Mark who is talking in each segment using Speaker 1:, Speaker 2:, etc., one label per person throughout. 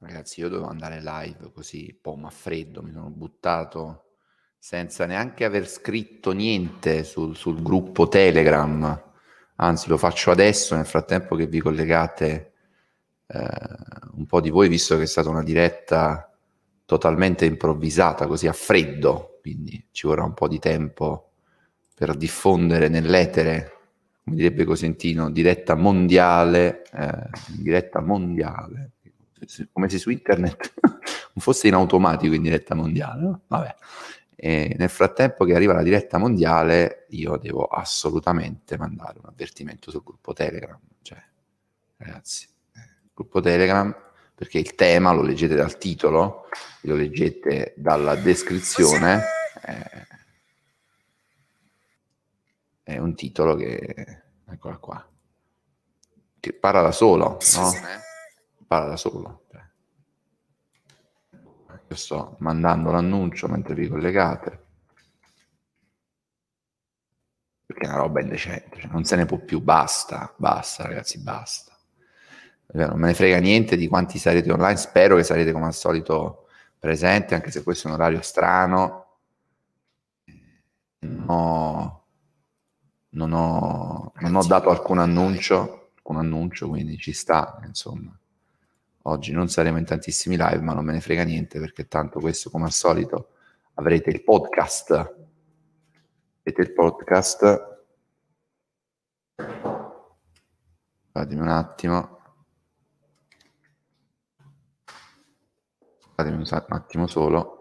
Speaker 1: Ragazzi, io dovevo andare live così, po' ma freddo, mi sono buttato senza neanche aver scritto niente sul, sul gruppo Telegram. Anzi, lo faccio adesso, nel frattempo che vi collegate eh, un po' di voi, visto che è stata una diretta totalmente improvvisata, così a freddo, quindi ci vorrà un po' di tempo per diffondere nell'etere, come direbbe Cosentino, diretta mondiale, eh, diretta mondiale come se su internet non fosse in automatico in diretta mondiale. No? Vabbè. E nel frattempo che arriva la diretta mondiale, io devo assolutamente mandare un avvertimento sul gruppo Telegram. Cioè, ragazzi, eh, gruppo Telegram, perché il tema lo leggete dal titolo, lo leggete dalla descrizione. Eh, è un titolo che, eccola qua, che parla da solo, no? Parla da solo. Cioè. Io sto mandando l'annuncio mentre vi collegate. Perché è una roba indecente, cioè non se ne può più, basta, basta ragazzi, basta. Non me ne frega niente di quanti sarete online, spero che sarete come al solito presenti, anche se questo è un orario strano. No, non, ho, non ho dato alcun annuncio, alcun annuncio, quindi ci sta, insomma. Oggi non saremo in tantissimi live, ma non me ne frega niente perché tanto questo, come al solito, avrete il podcast. Avete il podcast. Fatemi un attimo. Fatemi un attimo solo.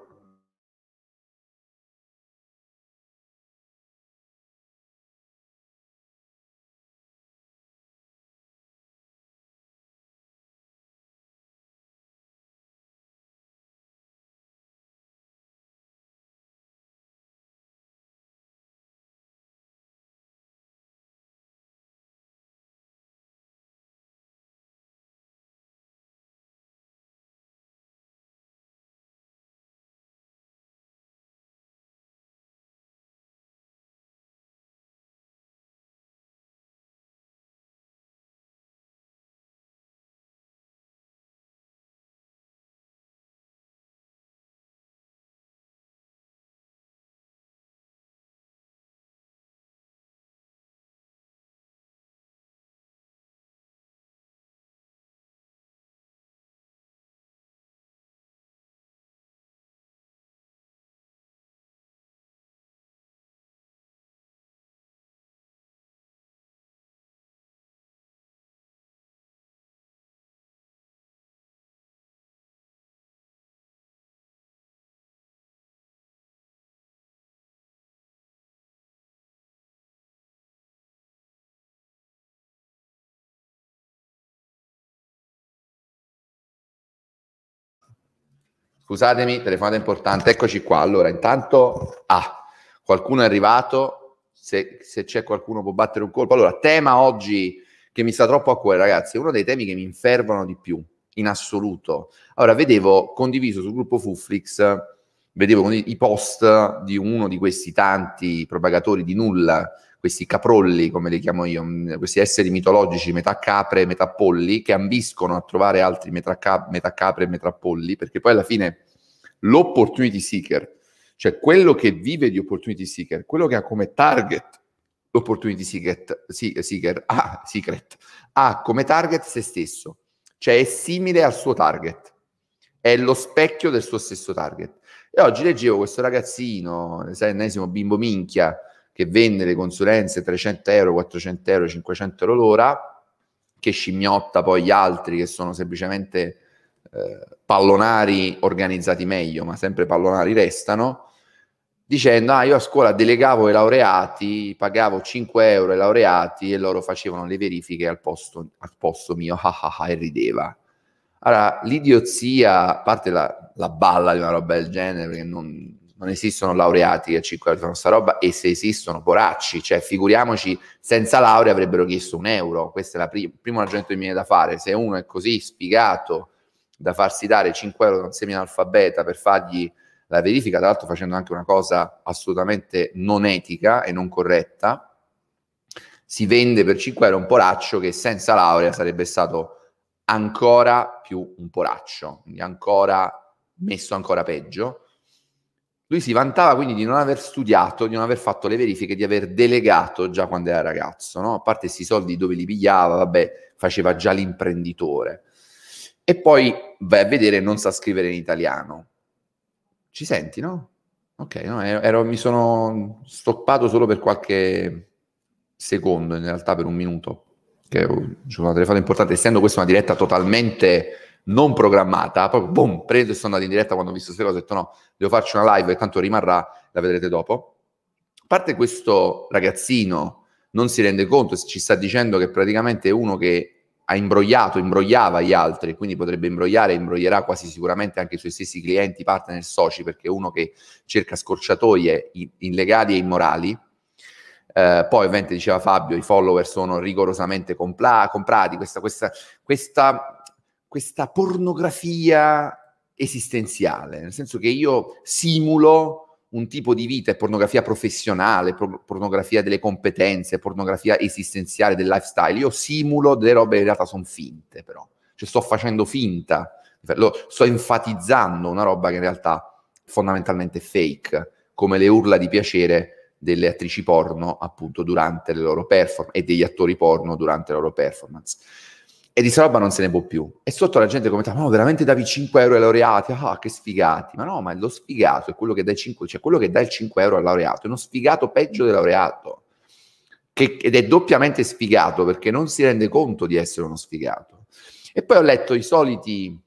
Speaker 1: Scusatemi, telefonata importante, eccoci qua. Allora, intanto, ah, qualcuno è arrivato, se, se, c'è qualcuno può battere un colpo. Allora, tema oggi che mi sta troppo a cuore, ragazzi, è uno dei temi che mi infervano di più, in assoluto. Allora, vedevo condiviso sul gruppo Fuflix, vedevo i post di uno di questi tanti propagatori di nulla, questi caprolli, come li chiamo io, questi esseri mitologici, metà capre, metà polli, che ambiscono a trovare altri metà, cap- metà capre e metà polli, perché poi alla fine l'opportunity seeker, cioè quello che vive di opportunity seeker, quello che ha come target l'opportunity seeker, seeker ah, secret, ha come target se stesso, cioè è simile al suo target, è lo specchio del suo stesso target. E oggi leggevo questo ragazzino, l'ennesimo bimbo minchia, che vende le consulenze 300 euro, 400 euro, 500 euro l'ora, che scimmiotta poi gli altri che sono semplicemente eh, pallonari organizzati meglio, ma sempre pallonari restano, dicendo, ah, io a scuola delegavo i laureati, pagavo 5 euro ai laureati e loro facevano le verifiche al posto, al posto mio, ah, ah, ah, e rideva. Allora, l'idiozia, a parte la, la balla di una roba del genere, perché non, non esistono laureati che a 5 euro fanno sta roba e se esistono poracci, cioè figuriamoci senza laurea avrebbero chiesto un euro, questo è il primo ragionamento che mi viene da fare, se uno è così sfigato da farsi dare 5 euro da un semi-analfabeta per fargli la verifica, tra l'altro facendo anche una cosa assolutamente non etica e non corretta, si vende per 5 euro un poraccio che senza laurea sarebbe stato ancora più un poraccio, quindi ancora messo ancora peggio. Lui si vantava quindi di non aver studiato, di non aver fatto le verifiche, di aver delegato già quando era ragazzo, no? A parte questi soldi dove li pigliava, vabbè, faceva già l'imprenditore. E poi vai a vedere, non sa scrivere in italiano. Ci senti, no? Ok, no, ero, mi sono stoppato solo per qualche secondo, in realtà per un minuto, che ho una telefonata importante, essendo questa una diretta totalmente non programmata, proprio boom, preso e sono andato in diretta quando ho visto queste cose, ho detto no, devo farci una live e tanto rimarrà, la vedrete dopo. A parte questo ragazzino non si rende conto, ci sta dicendo che praticamente è uno che ha imbrogliato, imbrogliava gli altri, quindi potrebbe imbrogliare imbroglierà quasi sicuramente anche i suoi stessi clienti, partner, soci, perché è uno che cerca scorciatoie illegali e immorali. Eh, poi ovviamente diceva Fabio, i follower sono rigorosamente compla- comprati, questa, questa, questa, questa pornografia esistenziale, nel senso che io simulo un tipo di vita, è pornografia professionale, por- pornografia delle competenze, pornografia esistenziale del lifestyle. Io simulo delle robe che in realtà sono finte, però. Cioè sto facendo finta, lo, sto enfatizzando una roba che in realtà fondamentalmente è fake, come le urla di piacere delle attrici porno appunto durante le loro performance e degli attori porno durante le loro performance e di sta roba non se ne può più. E sotto la gente commenta, ma veramente davi 5 euro ai laureati? Ah, che sfigati. Ma no, ma lo sfigato è quello che dà 5, cioè quello che dà il 5 euro al laureato, è uno sfigato peggio del laureato. Che, ed è doppiamente sfigato perché non si rende conto di essere uno sfigato. E poi ho letto i soliti,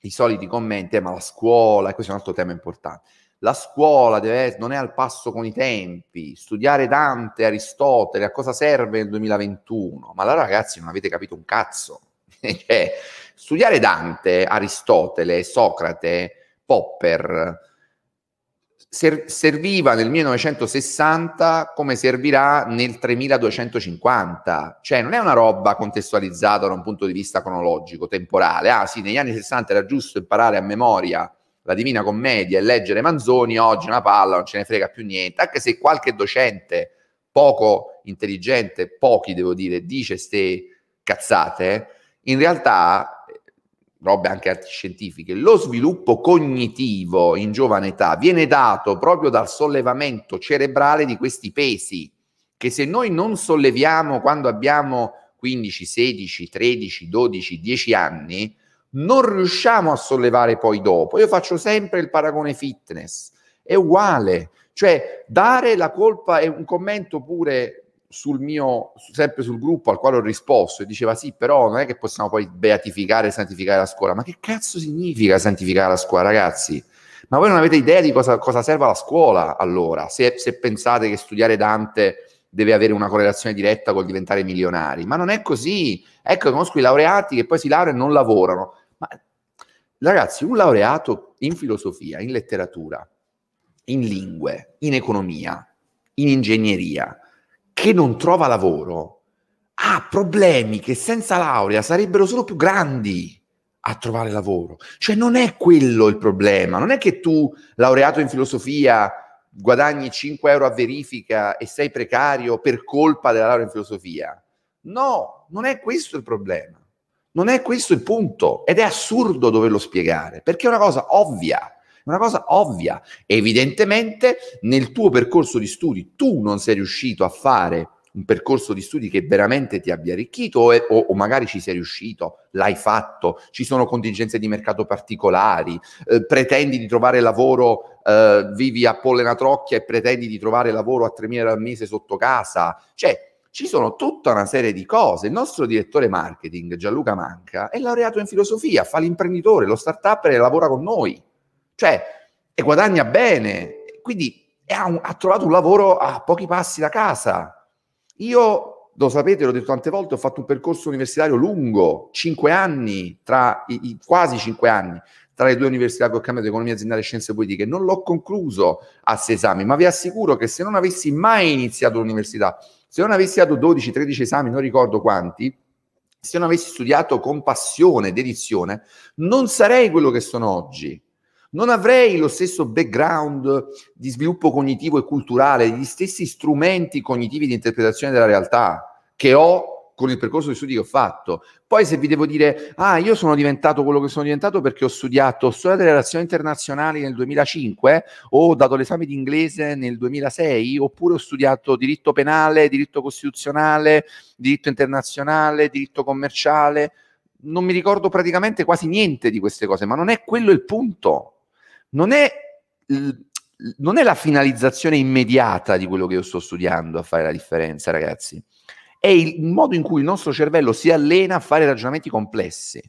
Speaker 1: i soliti commenti, eh, ma la scuola, e questo è un altro tema importante la scuola deve, non è al passo con i tempi, studiare Dante, Aristotele, a cosa serve nel 2021? Ma allora ragazzi non avete capito un cazzo. cioè, studiare Dante, Aristotele, Socrate, Popper ser- serviva nel 1960 come servirà nel 3250, cioè non è una roba contestualizzata da un punto di vista cronologico, temporale. Ah sì, negli anni 60 era giusto imparare a memoria la Divina Commedia e leggere Manzoni, oggi una palla, non ce ne frega più niente, anche se qualche docente poco intelligente, pochi devo dire, dice ste cazzate, in realtà, robe anche antiscientifiche, lo sviluppo cognitivo in giovane età viene dato proprio dal sollevamento cerebrale di questi pesi, che se noi non solleviamo quando abbiamo 15, 16, 13, 12, 10 anni, non riusciamo a sollevare poi dopo. Io faccio sempre il paragone fitness, è uguale, cioè dare la colpa è un commento pure sul mio, sempre sul gruppo al quale ho risposto e diceva sì, però non è che possiamo poi beatificare e santificare la scuola. Ma che cazzo significa santificare la scuola, ragazzi? Ma voi non avete idea di cosa, cosa serve la scuola allora, se, se pensate che studiare Dante deve avere una correlazione diretta col diventare milionari. Ma non è così. Ecco, conosco i laureati che poi si laureano e non lavorano. Ragazzi, un laureato in filosofia, in letteratura, in lingue, in economia, in ingegneria, che non trova lavoro, ha problemi che senza laurea sarebbero solo più grandi a trovare lavoro. Cioè non è quello il problema, non è che tu, laureato in filosofia, guadagni 5 euro a verifica e sei precario per colpa della laurea in filosofia. No, non è questo il problema. Non è questo il punto ed è assurdo doverlo spiegare perché è una cosa ovvia. Una cosa ovvia. Evidentemente nel tuo percorso di studi tu non sei riuscito a fare un percorso di studi che veramente ti abbia arricchito o, o, o, magari ci sei riuscito, l'hai fatto, ci sono contingenze di mercato particolari, eh, pretendi di trovare lavoro, eh, vivi a Pollena Trocchia e pretendi di trovare lavoro a 3.000 al mese sotto casa, cioè ci sono tutta una serie di cose. Il nostro direttore marketing, Gianluca Manca, è laureato in filosofia, fa l'imprenditore, lo start-up e lavora con noi. Cioè, e guadagna bene. Quindi ha, un, ha trovato un lavoro a pochi passi da casa. Io, lo sapete, l'ho detto tante volte, ho fatto un percorso universitario lungo, cinque anni, tra i, i, quasi cinque anni, tra le due università che ho cambiato, economia aziendale e scienze politiche. Non l'ho concluso a sei esami, ma vi assicuro che se non avessi mai iniziato l'università, se non avessi dato 12-13 esami, non ricordo quanti, se non avessi studiato con passione, dedizione, non sarei quello che sono oggi. Non avrei lo stesso background di sviluppo cognitivo e culturale, gli stessi strumenti cognitivi di interpretazione della realtà che ho con il percorso di studi che ho fatto. Poi se vi devo dire, ah, io sono diventato quello che sono diventato perché ho studiato storia delle relazioni internazionali nel 2005 o ho dato l'esame di inglese nel 2006 oppure ho studiato diritto penale, diritto costituzionale, diritto internazionale, diritto commerciale, non mi ricordo praticamente quasi niente di queste cose, ma non è quello il punto. Non è, non è la finalizzazione immediata di quello che io sto studiando a fare la differenza, ragazzi. È il modo in cui il nostro cervello si allena a fare ragionamenti complessi.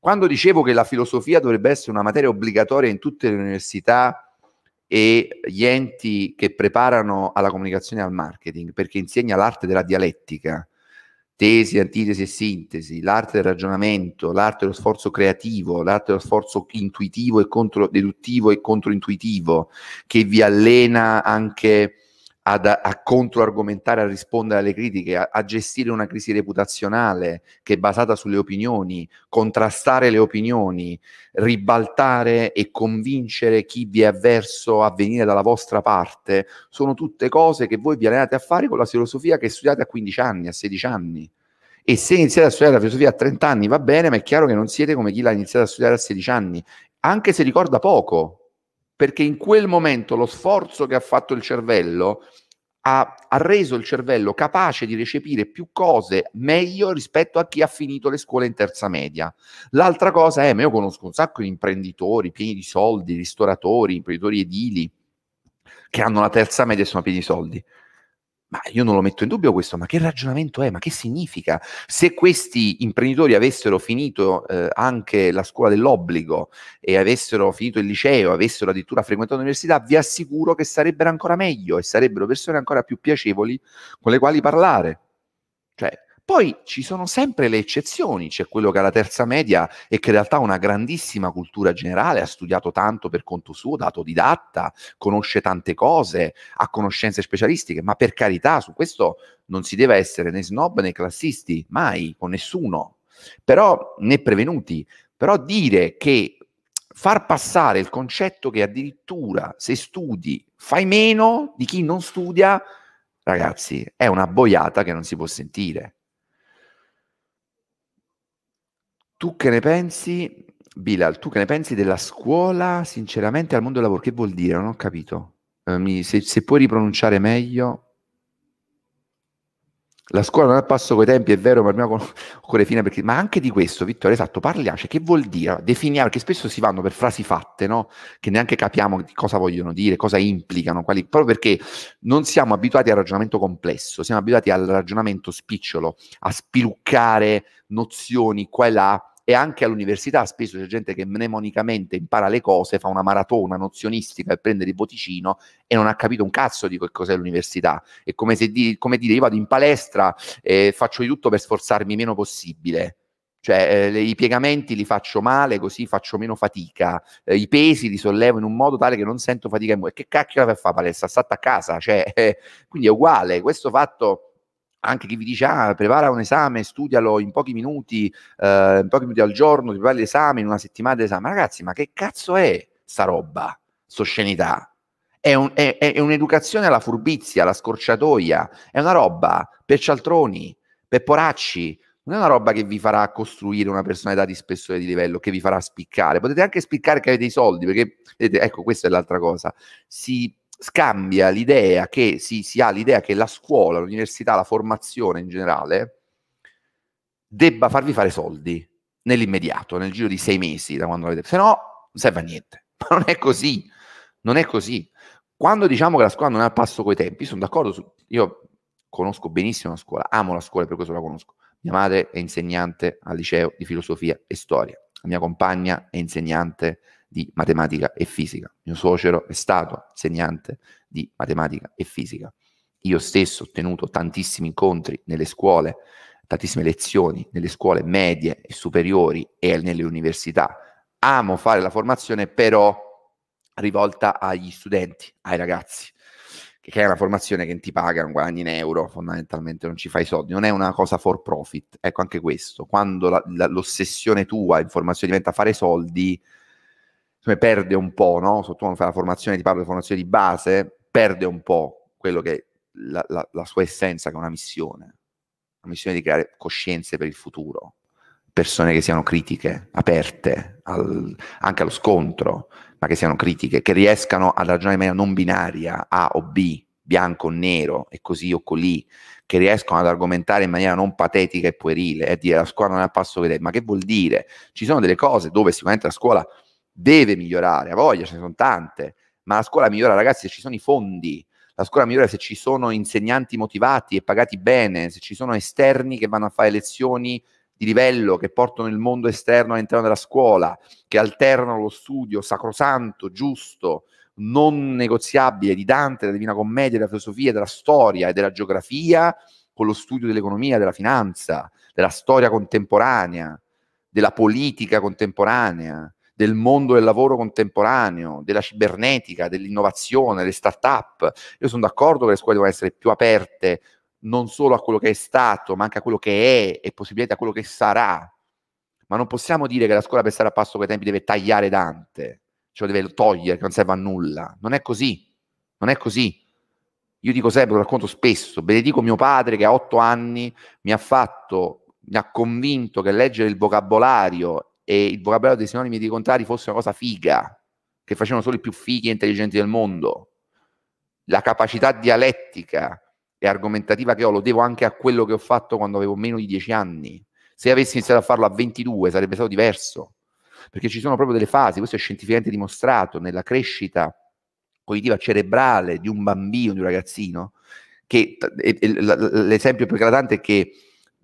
Speaker 1: Quando dicevo che la filosofia dovrebbe essere una materia obbligatoria in tutte le università e gli enti che preparano alla comunicazione e al marketing, perché insegna l'arte della dialettica, tesi, antitesi e sintesi, l'arte del ragionamento, l'arte dello sforzo creativo, l'arte dello sforzo intuitivo e contro, deduttivo e controintuitivo, che vi allena anche ad, a controargomentare, a rispondere alle critiche, a, a, gestire una crisi reputazionale che è basata sulle opinioni, contrastare le opinioni, ribaltare e convincere chi vi è avverso a venire dalla vostra parte, sono tutte cose che voi vi allenate a fare con la filosofia che studiate a 15 anni, a 16 anni. E se iniziate a studiare la filosofia a 30 anni va bene, ma è chiaro che non siete come chi l'ha iniziata a studiare a 16 anni, anche se ricorda poco, perché in quel momento lo sforzo che ha fatto il cervello ha, ha, reso il cervello capace di recepire più cose meglio rispetto a chi ha finito le scuole in terza media. L'altra cosa è, ma io conosco un sacco di imprenditori pieni di soldi, ristoratori, imprenditori edili, che hanno la terza media e sono pieni di soldi. Ma io non lo metto in dubbio questo, ma che ragionamento è? Ma che significa? Se questi imprenditori avessero finito eh, anche la scuola dell'obbligo e avessero finito il liceo, avessero addirittura frequentato l'università, vi assicuro che sarebbero ancora meglio e sarebbero persone ancora più piacevoli con le quali parlare. Cioè, poi ci sono sempre le eccezioni, c'è quello che ha la terza media e che in realtà ha una grandissima cultura generale, ha studiato tanto per conto suo, dato didatta, conosce tante cose, ha conoscenze specialistiche, ma per carità, su questo non si deve essere né snob né classisti, mai, con nessuno, però né prevenuti. Però dire che far passare il concetto che addirittura se studi fai meno di chi non studia, ragazzi, è una boiata che non si può sentire. Tu che ne pensi, Bilal, tu che ne pensi della scuola, sinceramente, al mondo del lavoro? Che vuol dire? Non ho capito. Eh, mi, se, se, puoi ripronunciare meglio. La scuola non è a passo coi tempi, è vero, ma prima occorre fine perché... Ma anche di questo, Vittorio, esatto, parliamo. Cioè, che vuol dire? Definiamo, perché spesso si vanno per frasi fatte, no? Che neanche capiamo cosa vogliono dire, cosa implicano, quali... proprio perché non siamo abituati al ragionamento complesso, siamo abituati al ragionamento spicciolo, a spiluccare nozioni qua e là, e anche all'università spesso c'è gente che mnemonicamente impara le cose, fa una maratona nozionistica e prende il voticino e non ha capito un cazzo di che cos'è l'università. È come se di, come dire io vado in palestra e faccio di tutto per sforzarmi meno possibile. Cioè, eh, i piegamenti li faccio male, così faccio meno fatica. Eh, I pesi li sollevo in un modo tale che non sento fatica. E che cacchio la fa palestra? State a casa. Cioè, eh, quindi è uguale. Questo fatto anche chi vi dice ah, prepara un esame, studialo in pochi minuti, eh, in pochi minuti al giorno, ti prepari l'esame in una settimana d'esame. Ragazzi, ma che cazzo è sta roba, oscenità? È, un, è, è, un'educazione alla furbizia, alla scorciatoia, è una roba per cialtroni, per poracci, non è una roba che vi farà costruire una personalità di spessore di livello, che vi farà spiccare. Potete anche spiccare che avete i soldi, perché vedete, ecco, questa è l'altra cosa. Si scambia l'idea che si, si ha l'idea che la scuola, l'università, la formazione in generale debba farvi fare soldi nell'immediato, nel giro di sei mesi da quando avete, se no non serve a niente. Ma non è così, non è così. Quando diciamo che la scuola non è al passo coi tempi, sono d'accordo su, io conosco benissimo la scuola, amo la scuola per questo la conosco. Mia madre è insegnante al liceo di filosofia e storia, la mia compagna è insegnante di matematica e fisica. Mio suocero è stato insegnante di matematica e fisica. Io stesso ho tenuto tantissimi incontri nelle scuole, tantissime lezioni nelle scuole medie e superiori e nelle università. Amo fare la formazione però rivolta agli studenti, ai ragazzi, che è una formazione che ti paga, non guadagni in euro, fondamentalmente non ci fai soldi, non è una cosa for profit. Ecco anche questo, quando la, la, l'ossessione tua in formazione diventa fare soldi, perde un po', no? Tu non fai la formazione, ti parlo di formazione di base, perde un po' quello che è la, la, la sua essenza, che è una missione. Una missione di creare coscienze per il futuro, persone che siano critiche, aperte al, anche allo scontro, ma che siano critiche, che riescano a ragionare in maniera non binaria, A o B, bianco o nero, e così o colì, che riescono ad argomentare in maniera non patetica e puerile, e dire la scuola non è a passo che ma che vuol dire? Ci sono delle cose dove sicuramente la scuola deve migliorare, a voglia, ce ne sono tante, ma la scuola migliora ragazzi se ci sono i fondi, la scuola migliora se ci sono insegnanti motivati e pagati bene, se ci sono esterni che vanno a fare lezioni di livello, che portano il mondo esterno all'interno della scuola, che alternano lo studio sacrosanto, giusto, non negoziabile di Dante, della Divina Commedia, della filosofia, della storia e della geografia, con lo studio dell'economia, della finanza, della storia contemporanea, della politica contemporanea, del mondo del lavoro contemporaneo, della cibernetica, dell'innovazione, delle start-up. Io sono d'accordo che le scuole devono essere più aperte non solo a quello che è stato, ma anche a quello che è e possibilmente a quello che sarà. Ma non possiamo dire che la scuola per stare a passo con i tempi deve tagliare Dante, lo deve togliere, che non serve a nulla. Non è così. Non è così. Io dico sempre, lo racconto spesso, benedico mio padre che a otto anni mi ha fatto, mi ha convinto che leggere il vocabolario e il vocabolario dei sinonimi dei contrari fosse una cosa figa, che facevano solo i più fighi e intelligenti del mondo. La capacità dialettica e argomentativa che ho lo devo anche a quello che ho fatto quando avevo meno di dieci anni. Se avessi iniziato a farlo a 22 sarebbe stato diverso, perché ci sono proprio delle fasi, questo è scientificamente dimostrato, nella crescita cognitiva cerebrale di un bambino, di un ragazzino, che l'esempio più eclatante è che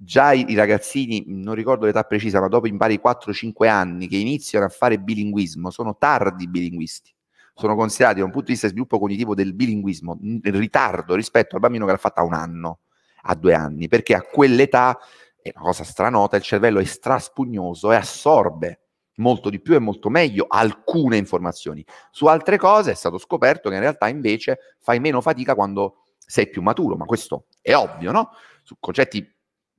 Speaker 1: già i, i, ragazzini, non ricordo l'età precisa, ma dopo in pari 4-5 anni che iniziano a fare bilinguismo, sono tardi bilinguisti. Sono considerati da un punto di vista di sviluppo cognitivo del bilinguismo in ritardo rispetto al bambino che l'ha fatta a un anno, a due anni, perché a quell'età, è una cosa stranota, il cervello è straspugnoso e assorbe molto di più e molto meglio alcune informazioni. Su altre cose è stato scoperto che in realtà invece fai meno fatica quando sei più maturo, ma questo è ovvio, no? Su concetti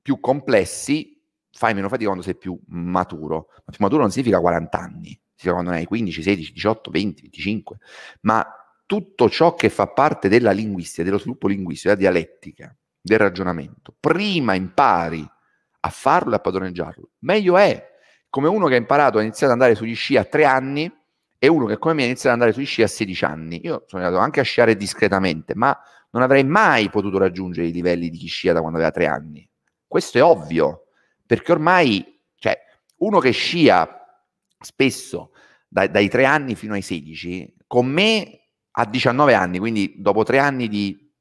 Speaker 1: più complessi fai meno fatica quando sei più maturo. Ma più maturo non significa 40 anni, significa quando ne hai 15, 16, 18, 20, 25. Ma tutto ciò che fa parte della linguistica, dello sviluppo linguistico, della dialettica, del ragionamento, prima impari a farlo e a padroneggiarlo, meglio è. Come uno che ha imparato a iniziare ad andare sugli sci a tre anni e uno che come me ha iniziato ad andare sugli sci a 16 anni. Io sono andato anche a sciare discretamente, ma non avrei mai potuto raggiungere i livelli di chi scia da quando aveva tre anni. Questo è ovvio, perché ormai, cioè, uno che scia spesso dai, dai 3 anni fino ai 16, con me a 19 anni, quindi dopo tre anni di,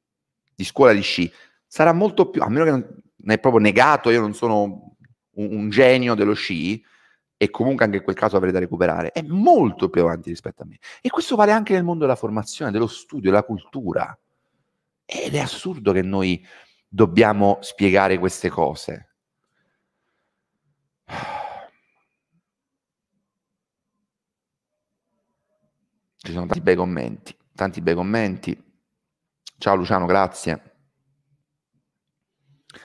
Speaker 1: di, scuola di sci, sarà molto più, a meno che non, non è proprio negato, io non sono un, un, genio dello sci, e comunque anche in quel caso avrei da recuperare, è molto più avanti rispetto a me. E questo vale anche nel mondo della formazione, dello studio, della cultura. Ed è assurdo che noi dobbiamo spiegare queste cose. Ci sono tanti bei commenti, tanti bei commenti. Ciao Luciano, grazie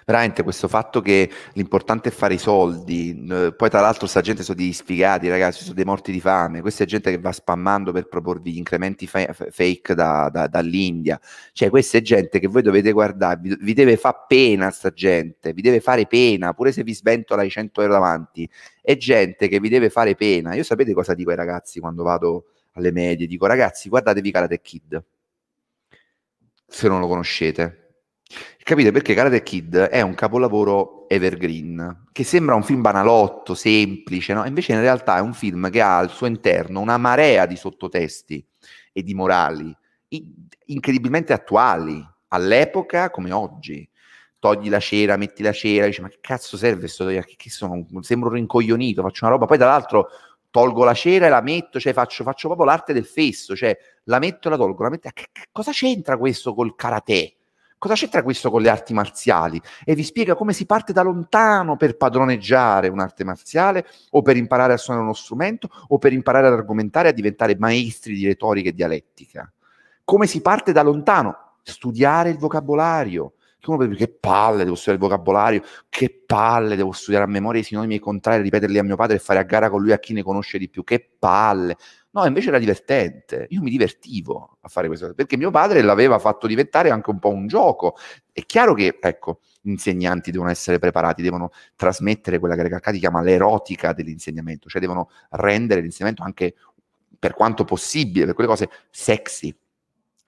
Speaker 1: veramente questo fatto che l'importante è fare i soldi, poi tra l'altro sta gente sono degli sfigati ragazzi, sono dei morti di fame, questa è gente che va spammando per proporvi incrementi fa- fake da, da, dall'India, cioè questa è gente che voi dovete guardare, vi, vi deve fare pena sta gente, vi deve fare pena, pure se vi sventola i 100 euro davanti, è gente che vi deve fare pena, io sapete cosa dico ai ragazzi quando vado alle medie, dico ragazzi guardatevi Karate Kid, se non lo conoscete, Capite perché Karate Kid è un capolavoro evergreen, che sembra un film banalotto, semplice, no? invece in realtà è un film che ha al suo interno una marea di sottotesti e di morali incredibilmente attuali, all'epoca come oggi. Togli la cera, metti la cera, dici ma che cazzo serve questo? Che, che sono? Sembro rincoglionito, faccio una roba, poi tra l'altro tolgo la cera e la metto, cioè faccio, faccio proprio l'arte del fesso, cioè la metto e la tolgo, la metto, che, che, cosa c'entra questo col karate? Cosa c'entra questo con le arti marziali? E vi spiega come si parte da lontano per padroneggiare un'arte marziale o per imparare a suonare uno strumento o per imparare ad argomentare e a diventare maestri di retorica e dialettica. Come si parte da lontano? Studiare il vocabolario. Che uno che palle devo studiare il vocabolario, che palle devo studiare a memoria i sinonimi e contrari, ripeterli a mio padre e fare a gara con lui a chi ne conosce di più, che palle. No, invece era divertente. Io mi divertivo a fare questo, perché mio padre l'aveva fatto diventare anche un po' un gioco. È chiaro che, ecco, insegnanti devono essere preparati, devono trasmettere quella che Recalcati chiama l'erotica dell'insegnamento, cioè devono rendere l'insegnamento anche per quanto possibile, per quelle cose sexy,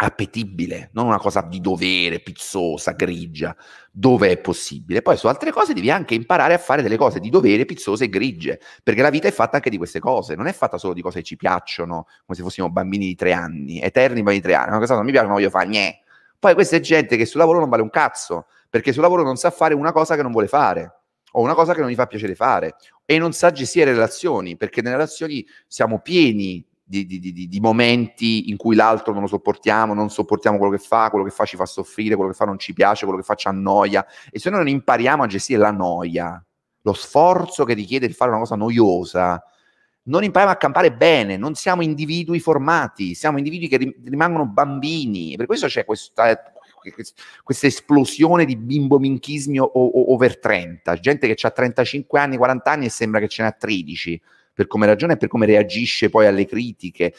Speaker 1: appetibile, non una cosa di dovere, pizzosa, grigia, dove è possibile. Poi su altre cose devi anche imparare a fare delle cose di dovere, pizzose e grigie, perché la vita è fatta anche di queste cose, non è fatta solo di cose che ci piacciono, come se fossimo bambini di tre anni, eterni bambini di tre anni, una cosa non mi piace, ma voglio fare, niente. Poi questa è gente che sul lavoro non vale un cazzo, perché sul lavoro non sa fare una cosa che non vuole fare, o una cosa che non gli fa piacere fare, e non sa gestire relazioni, perché nelle relazioni siamo pieni di, di, di, di, momenti in cui l'altro non lo sopportiamo, non sopportiamo quello che fa, quello che fa ci fa soffrire, quello che fa non ci piace, quello che fa ci annoia. E se noi non impariamo a gestire la noia, lo sforzo che richiede di fare una cosa noiosa, non impariamo a campare bene, non siamo individui formati, siamo individui che rimangono bambini. Per questo c'è questa, questa esplosione di bimbo minchismi over 30, gente che ha 35 anni, 40 anni e sembra che ce n'ha 13 per come ragiona e per come reagisce poi alle critiche.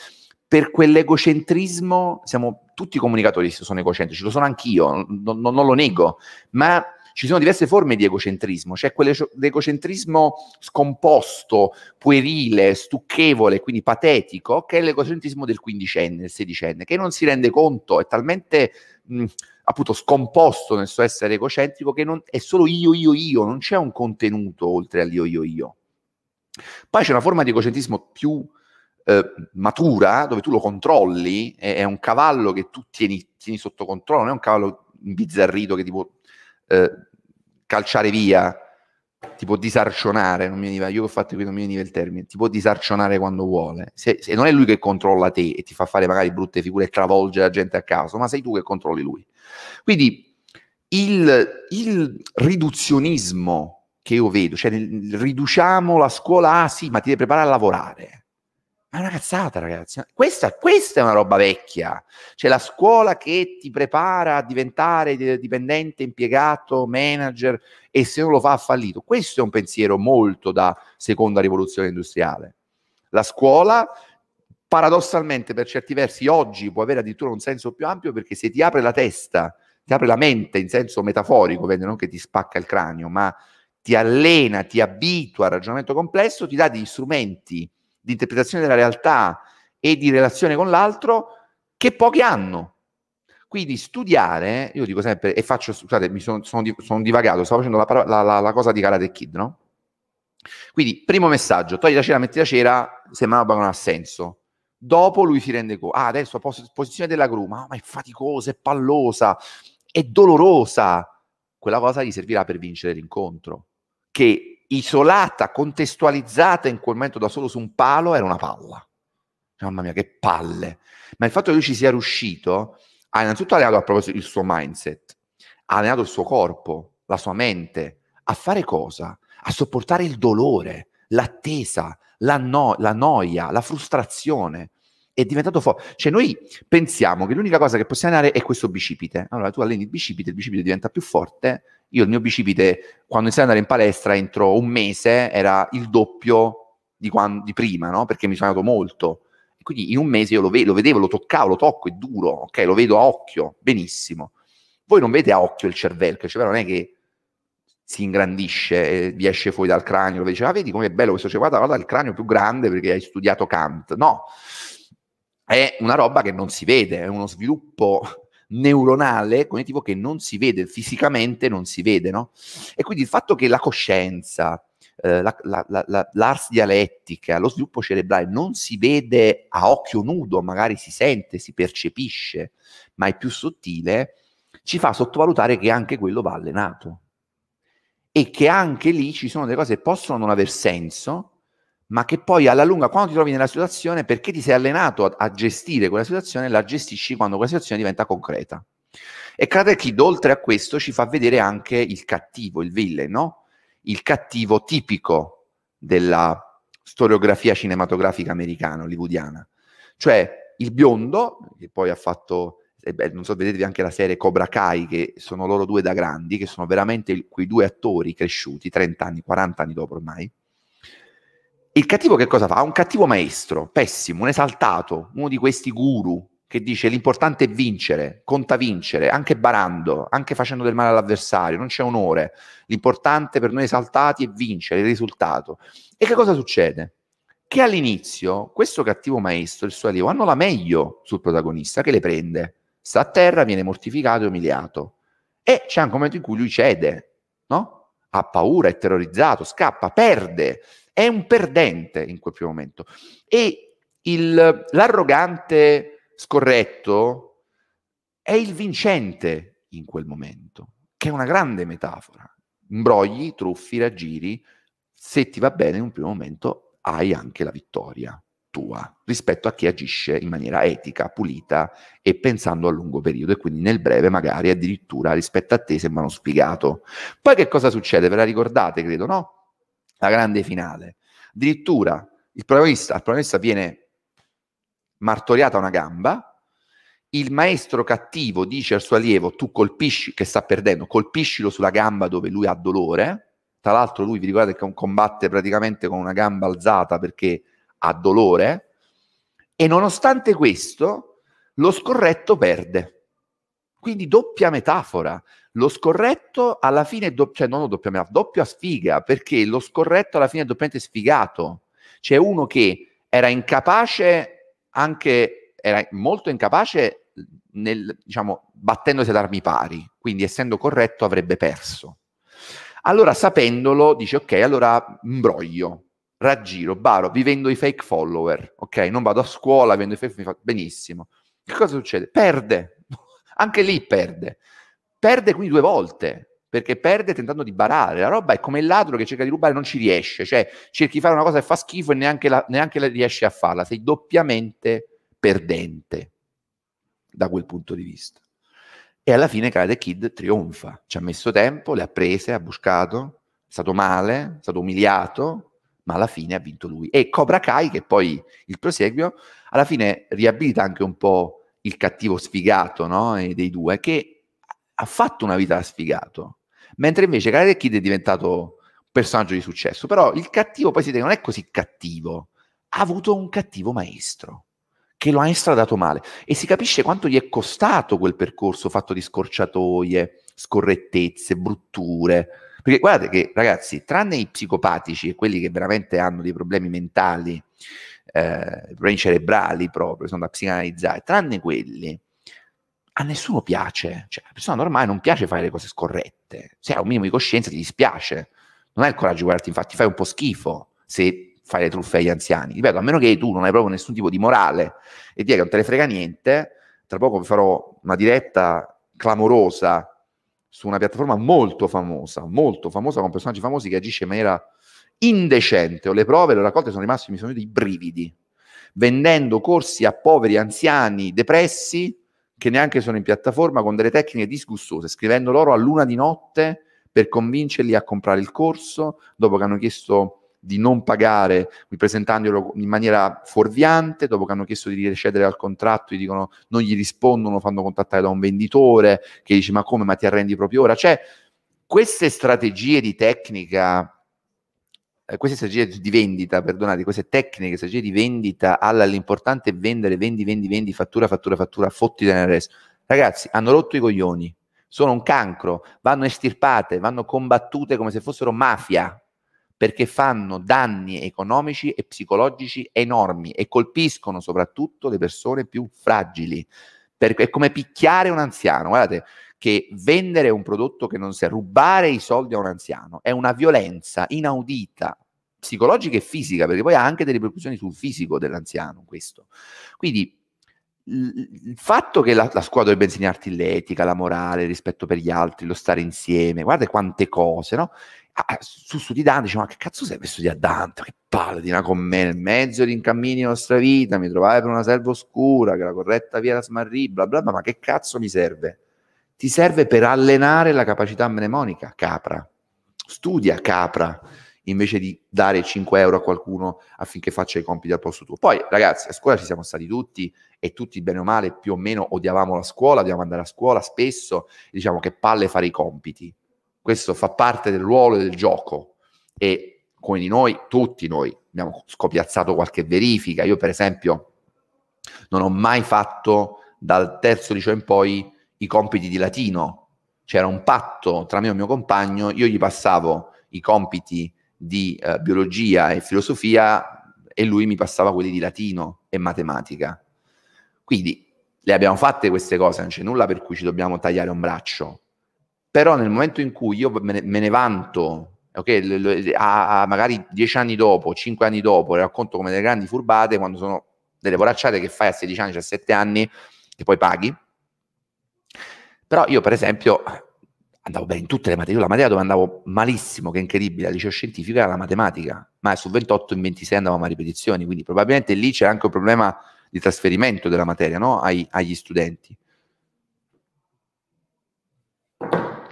Speaker 1: Per quell'egocentrismo, siamo tutti comunicatori sono egocentrici, lo sono anch'io, non, non, non lo nego, ma ci sono diverse forme di egocentrismo, c'è quell'egocentrismo scomposto, puerile, stucchevole, quindi patetico, che è l'egocentrismo del quindicenne, del sedicenne, che non si rende conto, è talmente mh, appunto scomposto nel suo essere egocentrico che non, è solo io, io, io, non c'è un contenuto oltre all'io, io, io. Poi c'è una forma di egocentrismo più eh, matura, dove tu lo controlli, è, è, un cavallo che tu tieni, tieni, sotto controllo, non è un cavallo imbizzarrito che ti può eh, calciare via, ti può disarcionare, non mi veniva, io che ho fatto qui non mi veniva il termine, ti può disarcionare quando vuole. Se, se, non è lui che controlla te e ti fa fare magari brutte figure e travolge la gente a caso, ma sei tu che controlli lui. Quindi il, il riduzionismo che io vedo, cioè riduciamo la scuola, ah sì, ma ti devi preparare a lavorare. Ma è una cazzata, ragazzi. Questa, questa, è una roba vecchia. Cioè la scuola che ti prepara a diventare dipendente, impiegato, manager e se non lo fa ha fallito. Questo è un pensiero molto da seconda rivoluzione industriale. La scuola, paradossalmente, per certi versi, oggi può avere addirittura un senso più ampio perché se ti apre la testa, ti apre la mente in senso metaforico, non che ti spacca il cranio, ma ti allena, ti abitua al ragionamento complesso, ti dà degli strumenti di interpretazione della realtà e di relazione con l'altro che pochi hanno. Quindi studiare, io dico sempre, e faccio, scusate, mi sono, sono, sono divagato, stavo facendo la, la, la, la, cosa di Karate Kid, no? Quindi, primo messaggio, togli la cera, metti la cera, sembra una roba non ha senso. Dopo lui si rende conto, ah, adesso pos- posizione della gru, ma, ma è faticosa, è pallosa, è dolorosa. Quella cosa gli servirà per vincere l'incontro che isolata, contestualizzata in quel momento da solo su un palo era una palla. Mamma mia, che palle. Ma il fatto che lui ci sia riuscito ha innanzitutto allenato proprio il suo mindset, ha allenato il suo corpo, la sua mente, a fare cosa? A sopportare il dolore, l'attesa, la, no- la noia, la frustrazione. È diventato forte. Cioè, noi pensiamo che l'unica cosa che possiamo allenare è questo bicipite. Allora, tu alleni il bicipite, il bicipite diventa più forte io il mio bicipite, quando iniziai ad andare in palestra, entro un mese era il doppio di, quando, di prima, no? Perché mi sono andato molto. E quindi in un mese io lo, ve- lo vedevo, lo toccavo, lo tocco, è duro, ok? Lo vedo a occhio, benissimo. Voi non vedete a occhio il cervello, il cervello non è che si ingrandisce e vi esce fuori dal cranio, lo vedi, ah, vedi com'è bello questo, cioè, guarda, guarda il cranio più grande perché hai studiato Kant. No, è una roba che non si vede, è uno sviluppo neuronale cognitivo che non si vede, fisicamente non si vede, no? E quindi il fatto che la coscienza, eh, la, la, la, l'ars dialettica, lo sviluppo cerebrale non si vede a occhio nudo, magari si sente, si percepisce, ma è più sottile, ci fa sottovalutare che anche quello va allenato e che anche lì ci sono delle cose che possono non aver senso, ma che poi alla lunga, quando ti trovi nella situazione, perché ti sei allenato a, a gestire quella situazione, la gestisci quando quella situazione diventa concreta. E Karate Kid, oltre a questo, ci fa vedere anche il cattivo, il villain, no? Il cattivo tipico della storiografia cinematografica americana, hollywoodiana. Cioè il biondo, che poi ha fatto, eh beh, non so, vedetevi anche la serie Cobra Kai, che sono loro due da grandi, che sono veramente quei due attori cresciuti, 30 anni, 40 anni dopo ormai, il cattivo che cosa fa? Ha un cattivo maestro, pessimo, un esaltato, uno di questi guru che dice l'importante è vincere, conta vincere, anche barando, anche facendo del male all'avversario, non c'è onore. L'importante per noi esaltati è vincere il risultato. E che cosa succede? Che all'inizio questo cattivo maestro e il suo allievo hanno la meglio sul protagonista che le prende, sta a terra, viene mortificato e umiliato. E c'è anche un momento in cui lui cede, no? Ha paura, è terrorizzato, scappa, perde, è un perdente in quel primo momento. E il, l'arrogante scorretto è il vincente in quel momento, che è una grande metafora. Imbrogli, truffi, raggiri, se ti va bene in un primo momento hai anche la vittoria tua rispetto a chi agisce in maniera etica, pulita e pensando a lungo periodo e quindi nel breve magari addirittura rispetto a te sembrano spiegato. Poi che cosa succede? Ve la ricordate, credo, no? La grande finale. Addirittura il protagonista, il protagonista viene martoriata una gamba, il maestro cattivo dice al suo allievo tu colpisci, che sta perdendo, colpiscilo sulla gamba dove lui ha dolore, tra l'altro lui vi ricordate che combatte praticamente con una gamba alzata perché ha dolore, e nonostante questo lo scorretto perde. Quindi doppia metafora. Lo scorretto alla fine è cioè non doppia metafora, doppia sfiga, perché lo scorretto alla fine è doppiamente sfigato. C'è uno che era incapace anche era molto incapace nel, diciamo, battendosi ad armi pari, quindi essendo corretto avrebbe perso. Allora, sapendolo, dice ok, allora imbroglio, raggiro, baro, vivendo i fake follower, ok? Non vado a scuola, vendo i fake follower, benissimo. Che cosa succede? Perde, anche lì perde. Perde quindi due volte, perché perde tentando di barare. La roba è come il ladro che cerca di rubare e non ci riesce, cioè cerchi di fare una cosa che fa schifo e neanche la, neanche la riesci a farla, sei doppiamente perdente da quel punto di vista. E alla fine Karate Kid trionfa, ci ha messo tempo, le ha prese, ha buscato, è stato male, è stato umiliato, ma alla fine ha vinto lui. E Cobra Kai, che poi il proseguio, alla fine riabilita anche un po' il cattivo sfigato no? dei due, che ha fatto una vita da sfigato mentre invece Karate Kid è diventato un personaggio di successo. Però il cattivo poi si vede non è così cattivo, ha avuto un cattivo maestro che lo ha estradato male e si capisce quanto gli è costato quel percorso fatto di scorciatoie, scorrettezze, brutture. Perché guardate che ragazzi, tranne i psicopatici e quelli che veramente hanno dei problemi mentali, eh, problemi cerebrali proprio, sono da psicanalizzare, tranne quelli, a nessuno piace, cioè a persona normale non piace fare le cose scorrette, se hai un minimo di coscienza ti dispiace, non hai il coraggio di guardarti, infatti fai un po' schifo se fai le truffe agli anziani, ripeto, a meno che tu non hai proprio nessun tipo di morale e dia che non te ne frega niente, tra poco vi farò una diretta clamorosa su una piattaforma molto famosa, molto famosa con personaggi famosi che agisce in maniera indecente, ho le prove, le raccolte sono rimasti, mi sono venuti i brividi, vendendo corsi a poveri anziani depressi che neanche sono in piattaforma con delle tecniche disgustose, scrivendo loro a luna di notte per convincerli a comprare il corso, dopo che hanno chiesto di non pagare, presentandolo in maniera fuorviante, dopo che hanno chiesto di recedere al contratto, gli dicono non gli rispondono, fanno contattare da un venditore che dice ma come, ma ti arrendi proprio ora? Cioè, queste strategie di tecnica eh, queste strategie di vendita, perdonate, queste tecniche, strategie di vendita, alla, l'importante è vendere, vendi, vendi, vendi, fattura, fattura, fattura, fotti nel resto. Ragazzi, hanno rotto i coglioni, sono un cancro, vanno estirpate, vanno combattute come se fossero mafia, perché fanno danni economici e psicologici enormi e colpiscono soprattutto le persone più fragili. Perché è come picchiare un anziano. Guardate, che vendere un prodotto che non serve, rubare i soldi a un anziano, è una violenza inaudita, psicologica e fisica, perché poi ha anche delle ripercussioni sul fisico dell'anziano questo. Quindi il fatto che la, la, scuola dovrebbe insegnarti l'etica, la morale, il rispetto per gli altri, lo stare insieme, guarda quante cose, no? Ah, su studi Dante, dice, ma che cazzo serve studiare Dante? Che palle di una con me, nel mezzo di incammini della nostra vita, mi trovai per una selva oscura, che la corretta via la smarrì, bla bla bla, ma che cazzo mi serve? ti serve per allenare la capacità mnemonica, capra. Studia capra invece di dare 5 euro a qualcuno affinché faccia i compiti al posto tuo. Poi, ragazzi, a scuola ci siamo stati tutti e tutti, bene o male, più o meno odiavamo la scuola, dobbiamo andare a scuola spesso, diciamo che palle fare i compiti. Questo fa parte del ruolo del gioco e come di noi, tutti noi, abbiamo scopiazzato qualche verifica. Io, per esempio, non ho mai fatto dal terzo liceo in poi i compiti di latino. C'era un patto tra me e il mio compagno, io gli passavo i compiti di eh, biologia e filosofia e lui mi passava quelli di latino e matematica. Quindi le abbiamo fatte queste cose, non c'è nulla per cui ci dobbiamo tagliare un braccio. Però nel momento in cui io me ne, me ne vanto, okay, a, a magari dieci anni dopo, cinque anni dopo, le racconto come delle grandi furbate, quando sono delle poracciate che fai a 16 anni, 17 anni, che poi paghi. Però io, per esempio, andavo bene in tutte le materie. Io la materia dove andavo malissimo, che è incredibile, al liceo scientifico era la matematica, ma su 28 in 26 andavamo a ripetizioni, quindi probabilmente lì c'è anche un problema di trasferimento della materia no? Ai, agli studenti.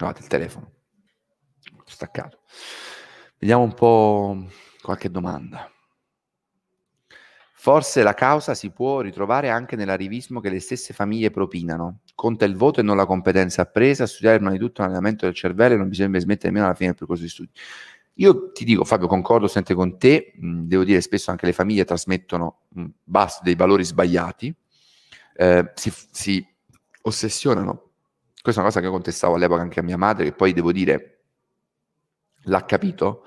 Speaker 1: Trovate il telefono, staccato. Vediamo un po' qualche domanda. Forse la causa si può ritrovare anche nell'arrivismo che le stesse famiglie propinano. Conta il voto e non la competenza appresa, studiare prima di tutto l'allenamento del cervello e non bisogna smettere nemmeno alla fine del percorso di studi. Io ti dico, Fabio, concordo sempre con te, mh, devo dire spesso anche le famiglie trasmettono basta, dei valori sbagliati, eh, si, si ossessionano. Questa è una cosa che contestavo all'epoca anche a mia madre, che poi devo dire l'ha capito,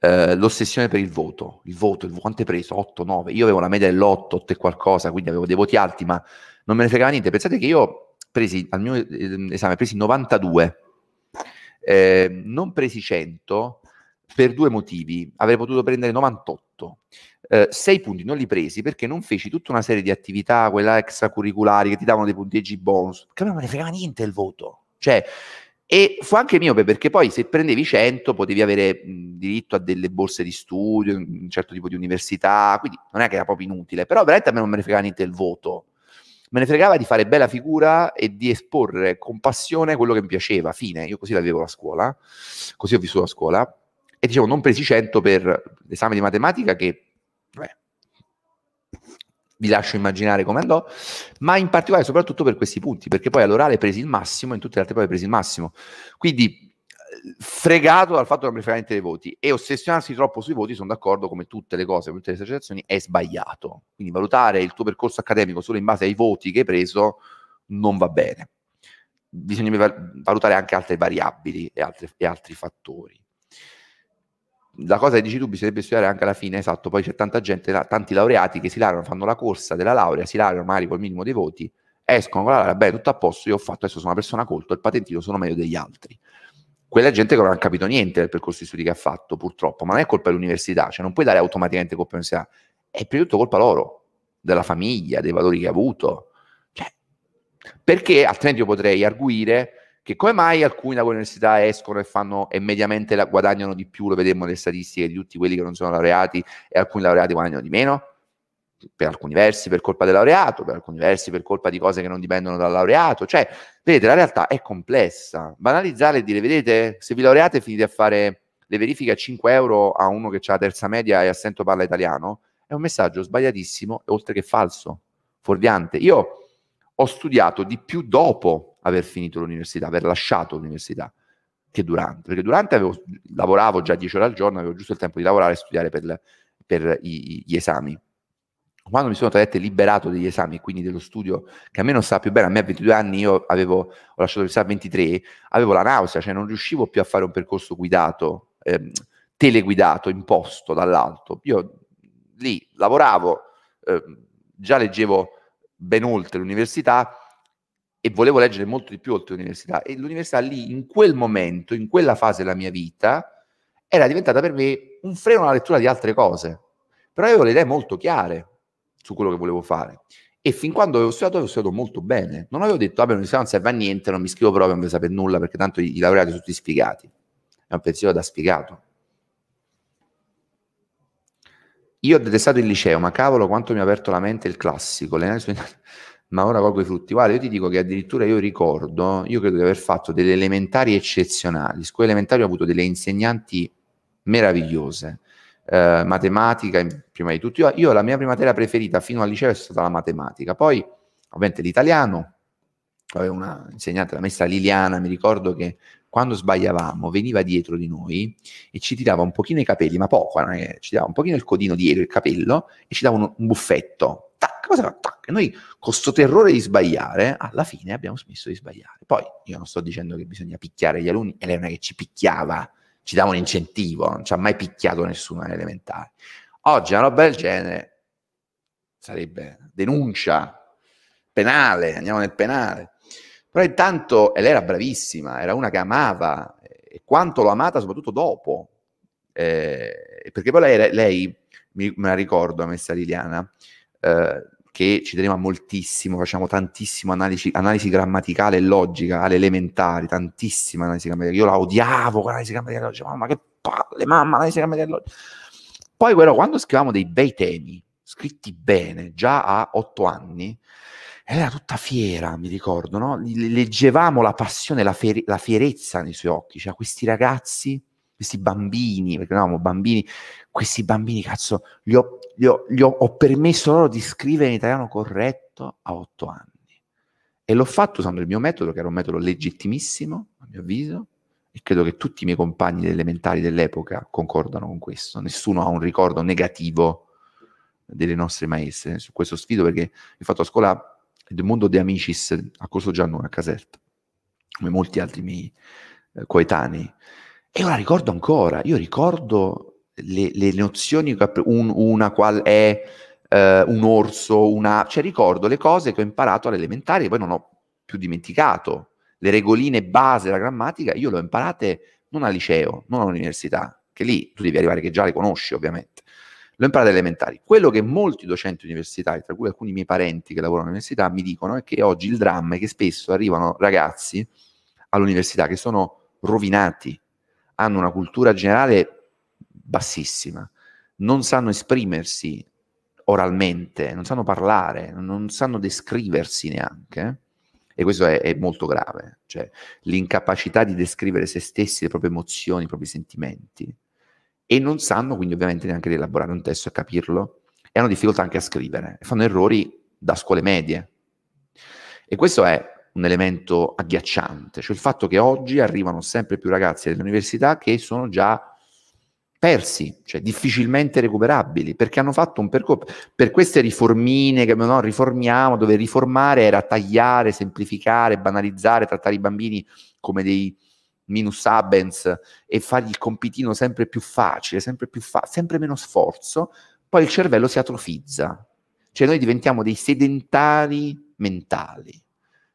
Speaker 1: eh, l'ossessione per il voto, il voto, il, quanto hai preso? 8, 9, io avevo la media dell'8, 8 e qualcosa, quindi avevo dei voti alti, ma non me ne fregava niente. Pensate che io presi al mio eh, esame, presi 92, eh, non presi 100 per due motivi, avrei potuto prendere 98. Eh, sei punti non li presi perché non feci tutta una serie di attività, quella extracurriculari che ti davano dei punteggi bonus, che a me non ne fregava niente il voto. Cioè, e fu anche miope perché poi se prendevi 100 potevi avere mh, diritto a delle borse di studio, un certo tipo di università, quindi non è che era proprio inutile, però veramente a me non me ne fregava niente il voto. Me ne fregava di fare bella figura e di esporre con passione quello che mi piaceva, fine. Io così la vivevo la scuola, così ho vissuto la scuola e dicevo non presi 100 per l'esame di matematica che vi lascio immaginare come andò, ma in particolare soprattutto per questi punti, perché poi all'orale presi il massimo, in tutte le altre prove presi il massimo. Quindi fregato dal fatto che non mi frega dei voti e ossessionarsi troppo sui voti, sono d'accordo, come tutte le cose, come tutte le esercitazioni, è sbagliato. Quindi valutare il tuo percorso accademico solo in base ai voti che hai preso non va bene. Bisogna valutare anche altre variabili e, altre, e altri fattori la cosa che dici tu bisognerebbe studiare anche alla fine, esatto, poi c'è tanta gente, tanti laureati che si laureano, fanno la corsa della laurea, si laureano magari col minimo dei voti, escono con la laurea, beh, tutto a posto, io ho fatto, adesso sono una persona colta, il patentino sono meglio degli altri. Quella gente che non ha capito niente del percorso di studi che ha fatto, purtroppo, ma non è colpa dell'università, cioè non puoi dare automaticamente colpa all'università, è prima di tutto colpa loro, della famiglia, dei valori che ha avuto. Cioè, perché altrimenti io potrei arguire che come mai alcuni da quell'università escono e fanno e mediamente la, guadagnano di più, lo vedremo nelle statistiche di tutti quelli che non sono laureati e alcuni laureati guadagnano di meno? Per alcuni versi per colpa del laureato, per alcuni versi per colpa di cose che non dipendono dal laureato. Cioè, vedete, la realtà è complessa. Banalizzare e dire, vedete, se vi laureate e finite a fare le verifiche a 5 euro a uno che ha la terza media e assento parla italiano, è un messaggio sbagliatissimo e oltre che falso, fuorviante. Io ho studiato di più dopo aver finito l'università, aver lasciato l'università che durante, perché durante avevo, lavoravo già 10 ore al giorno, avevo giusto il tempo di lavorare e studiare per, per i, gli esami. Quando mi sono tra liberato degli esami e quindi dello studio, che a me non sta più bene, a me a 22 anni io avevo, ho lasciato l'università a 23, avevo la nausea, cioè non riuscivo più a fare un percorso guidato, eh, teleguidato, imposto dall'alto. Io lì lavoravo, eh, già leggevo ben oltre l'università, e volevo leggere molto di più oltre l'università e l'università lì in quel momento, in quella fase della mia vita, era diventata per me un freno alla lettura di altre cose. Però avevo le idee molto chiare su quello che volevo fare. E fin quando avevo studiato, avevo studiato molto bene. Non avevo detto, vabbè, l'università non serve a niente, non mi scrivo proprio, non mi sapere nulla, perché tanto i, i laureati sono tutti sfigati. È un pensiero da sfigato. Io ho detestato il liceo, ma cavolo quanto mi ha aperto la mente il classico. Le ma ora colgo i frutti. Guarda, io ti dico che addirittura io ricordo, io credo di aver fatto delle elementari eccezionali. Scuola elementari ho avuto delle insegnanti meravigliose. Eh, matematica prima di tutto. Io, io, la mia prima materia preferita fino al liceo è stata la matematica. Poi, ovviamente, l'italiano. Avevo una insegnante, la maestra Liliana, mi ricordo che quando sbagliavamo veniva dietro di noi e ci tirava un pochino i capelli, ma poco, ci tirava un pochino il codino dietro, il capello, e ci dava un, un buffetto cosa tac, noi con questo terrore di sbagliare, alla fine abbiamo smesso di sbagliare. Poi io non sto dicendo che bisogna picchiare gli alunni, e lei non è che ci picchiava, ci dava un incentivo, non ci ha mai picchiato nessuno alle elementari. Oggi una roba del genere sarebbe denuncia penale, andiamo nel penale. Però intanto, e lei era bravissima, era una che amava, e quanto l'ho amata soprattutto dopo, eh, perché poi lei, lei mi, me la ricordo, a Messa Liliana, eh, che ci teneva moltissimo, facciamo tantissimo analisi, analisi grammaticale e logica alle elementari, tantissima analisi grammaticale. Io la odiavo, l'analisi grammaticale logica, mamma che palle, mamma, l'analisi grammaticale logica. Poi però, quando scrivevamo dei bei temi, scritti bene, già a otto anni, era tutta fiera, mi ricordo, no? Leggevamo la passione, la, fier- la fierezza nei suoi occhi, cioè questi ragazzi, questi bambini, perché eravamo bambini, questi bambini, cazzo, gli ho, gli, ho, gli ho, ho, permesso loro di scrivere in italiano corretto a otto anni. E l'ho fatto usando il mio metodo, che era un metodo legittimissimo, a mio avviso, e credo che tutti i miei compagni elementari dell'epoca concordano con questo. Nessuno ha un ricordo negativo delle nostre maestre su questo sfido, perché ho fatto a scuola del mondo di Amicis a Corso Giannone, a Caserta, come molti altri miei eh, coetanei. E io la ricordo ancora, io ricordo le, le nozioni, un, una qual è eh, un orso, una... cioè ricordo le cose che ho imparato all'elementare, che poi non ho più dimenticato. Le regoline base della grammatica, io le ho imparate non al liceo, non all'università, che lì tu devi arrivare che già le conosci ovviamente L'ho imparato elementari. Quello che molti docenti universitari, tra cui alcuni miei parenti che lavorano all'università, mi dicono è che oggi il dramma è che spesso arrivano ragazzi all'università che sono rovinati, hanno una cultura generale bassissima, non sanno esprimersi oralmente, non sanno parlare, non sanno descriversi neanche. E questo è, è, molto grave, cioè l'incapacità di descrivere se stessi, le proprie emozioni, i propri sentimenti e non sanno quindi ovviamente neanche di elaborare un testo e capirlo e hanno difficoltà anche a scrivere fanno errori da scuole medie. E questo è un elemento agghiacciante, cioè il fatto che oggi arrivano sempre più ragazzi all'università che sono già persi, cioè difficilmente recuperabili, perché hanno fatto un percorso per queste riformine che no, riformiamo, dove riformare era tagliare, semplificare, banalizzare, trattare i bambini come dei minus abens e fargli il compitino sempre più facile, sempre, più fa- sempre meno sforzo, poi il cervello si atrofizza. Cioè noi diventiamo dei sedentari mentali.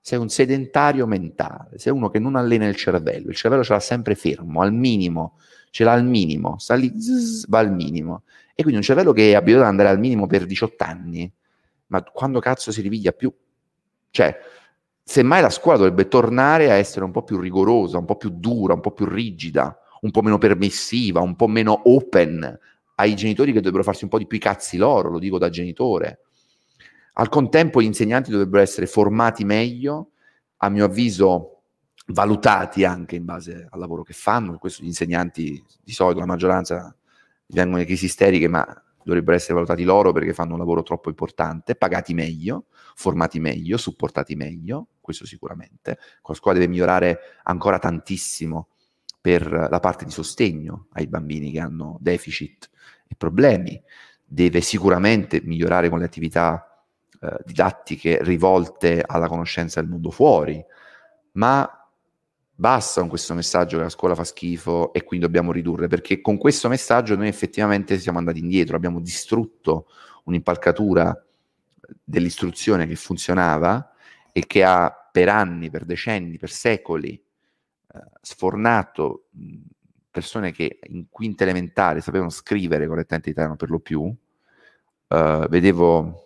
Speaker 1: Sei un sedentario mentale, sei uno che non allena il cervello, il cervello ce l'ha sempre fermo, al minimo, ce l'ha al minimo, sta lì, zzz, va al minimo. E quindi un cervello che è abituato ad andare al minimo per 18 anni, ma quando cazzo si riviglia più? Cioè, Semmai la scuola dovrebbe tornare a essere un po' più rigorosa, un po' più dura, un po' più rigida, un po' meno permissiva, un po' meno open ai genitori che dovrebbero farsi un po' di più i cazzi loro, lo dico da genitore. Al contempo gli insegnanti dovrebbero essere formati meglio, a mio avviso valutati anche in base al lavoro che fanno, questo gli insegnanti di solito la maggioranza vengono in crisi isteriche, ma dovrebbero essere valutati loro perché fanno un lavoro troppo importante, pagati meglio, formati meglio, supportati meglio, questo sicuramente. La scuola deve migliorare ancora tantissimo per la parte di sostegno ai bambini che hanno deficit e problemi, deve sicuramente migliorare con le attività eh, didattiche rivolte alla conoscenza del mondo fuori, ma basta con questo messaggio che la scuola fa schifo e quindi dobbiamo ridurre, perché con questo messaggio noi effettivamente siamo andati indietro, abbiamo distrutto un'impalcatura dell'istruzione che funzionava e che ha per anni, per decenni, per secoli eh, sfornato persone che in quinta elementare sapevano scrivere correttamente italiano per lo più. Uh, vedevo